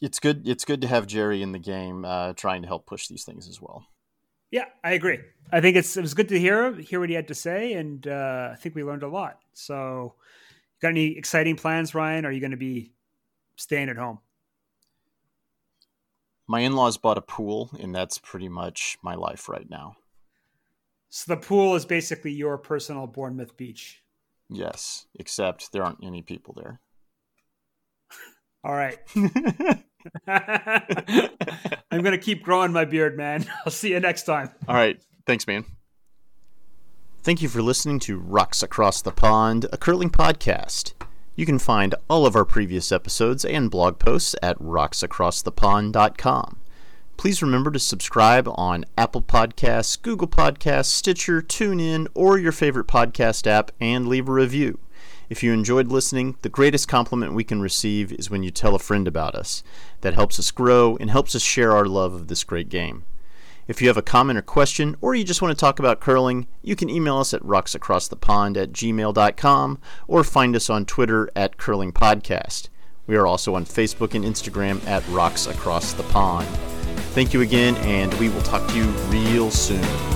it's good it's good to have gerry in the game uh, trying to help push these things as well Yeah, I agree. I think it's it was good to hear hear what he had to say, and uh, I think we learned a lot. So, got any exciting plans, Ryan? Are you going to be staying at home? my in-laws bought a pool and that's pretty much my life right now So the pool is basically your personal Bournemouth beach. yes except there aren't any people there All right. I'm going to keep growing my beard, man. I'll see you next time. All right. Thanks, man. Thank you for listening to Rocks Across the Pond, a curling podcast. You can find all of our previous episodes and blog posts at rocksacrossthepond.com. Please remember to subscribe on Apple Podcasts, Google Podcasts, Stitcher, TuneIn, or your favorite podcast app and leave a review. If you enjoyed listening, the greatest compliment we can receive is when you tell a friend about us. That helps us grow and helps us share our love of this great game. If you have a comment or question, or you just want to talk about curling, you can email us at rocksacrossthepond at gmail.com or find us on Twitter at curlingpodcast. We are also on Facebook and Instagram at Rocks Across the Pond. Thank you again, and we will talk to you real soon.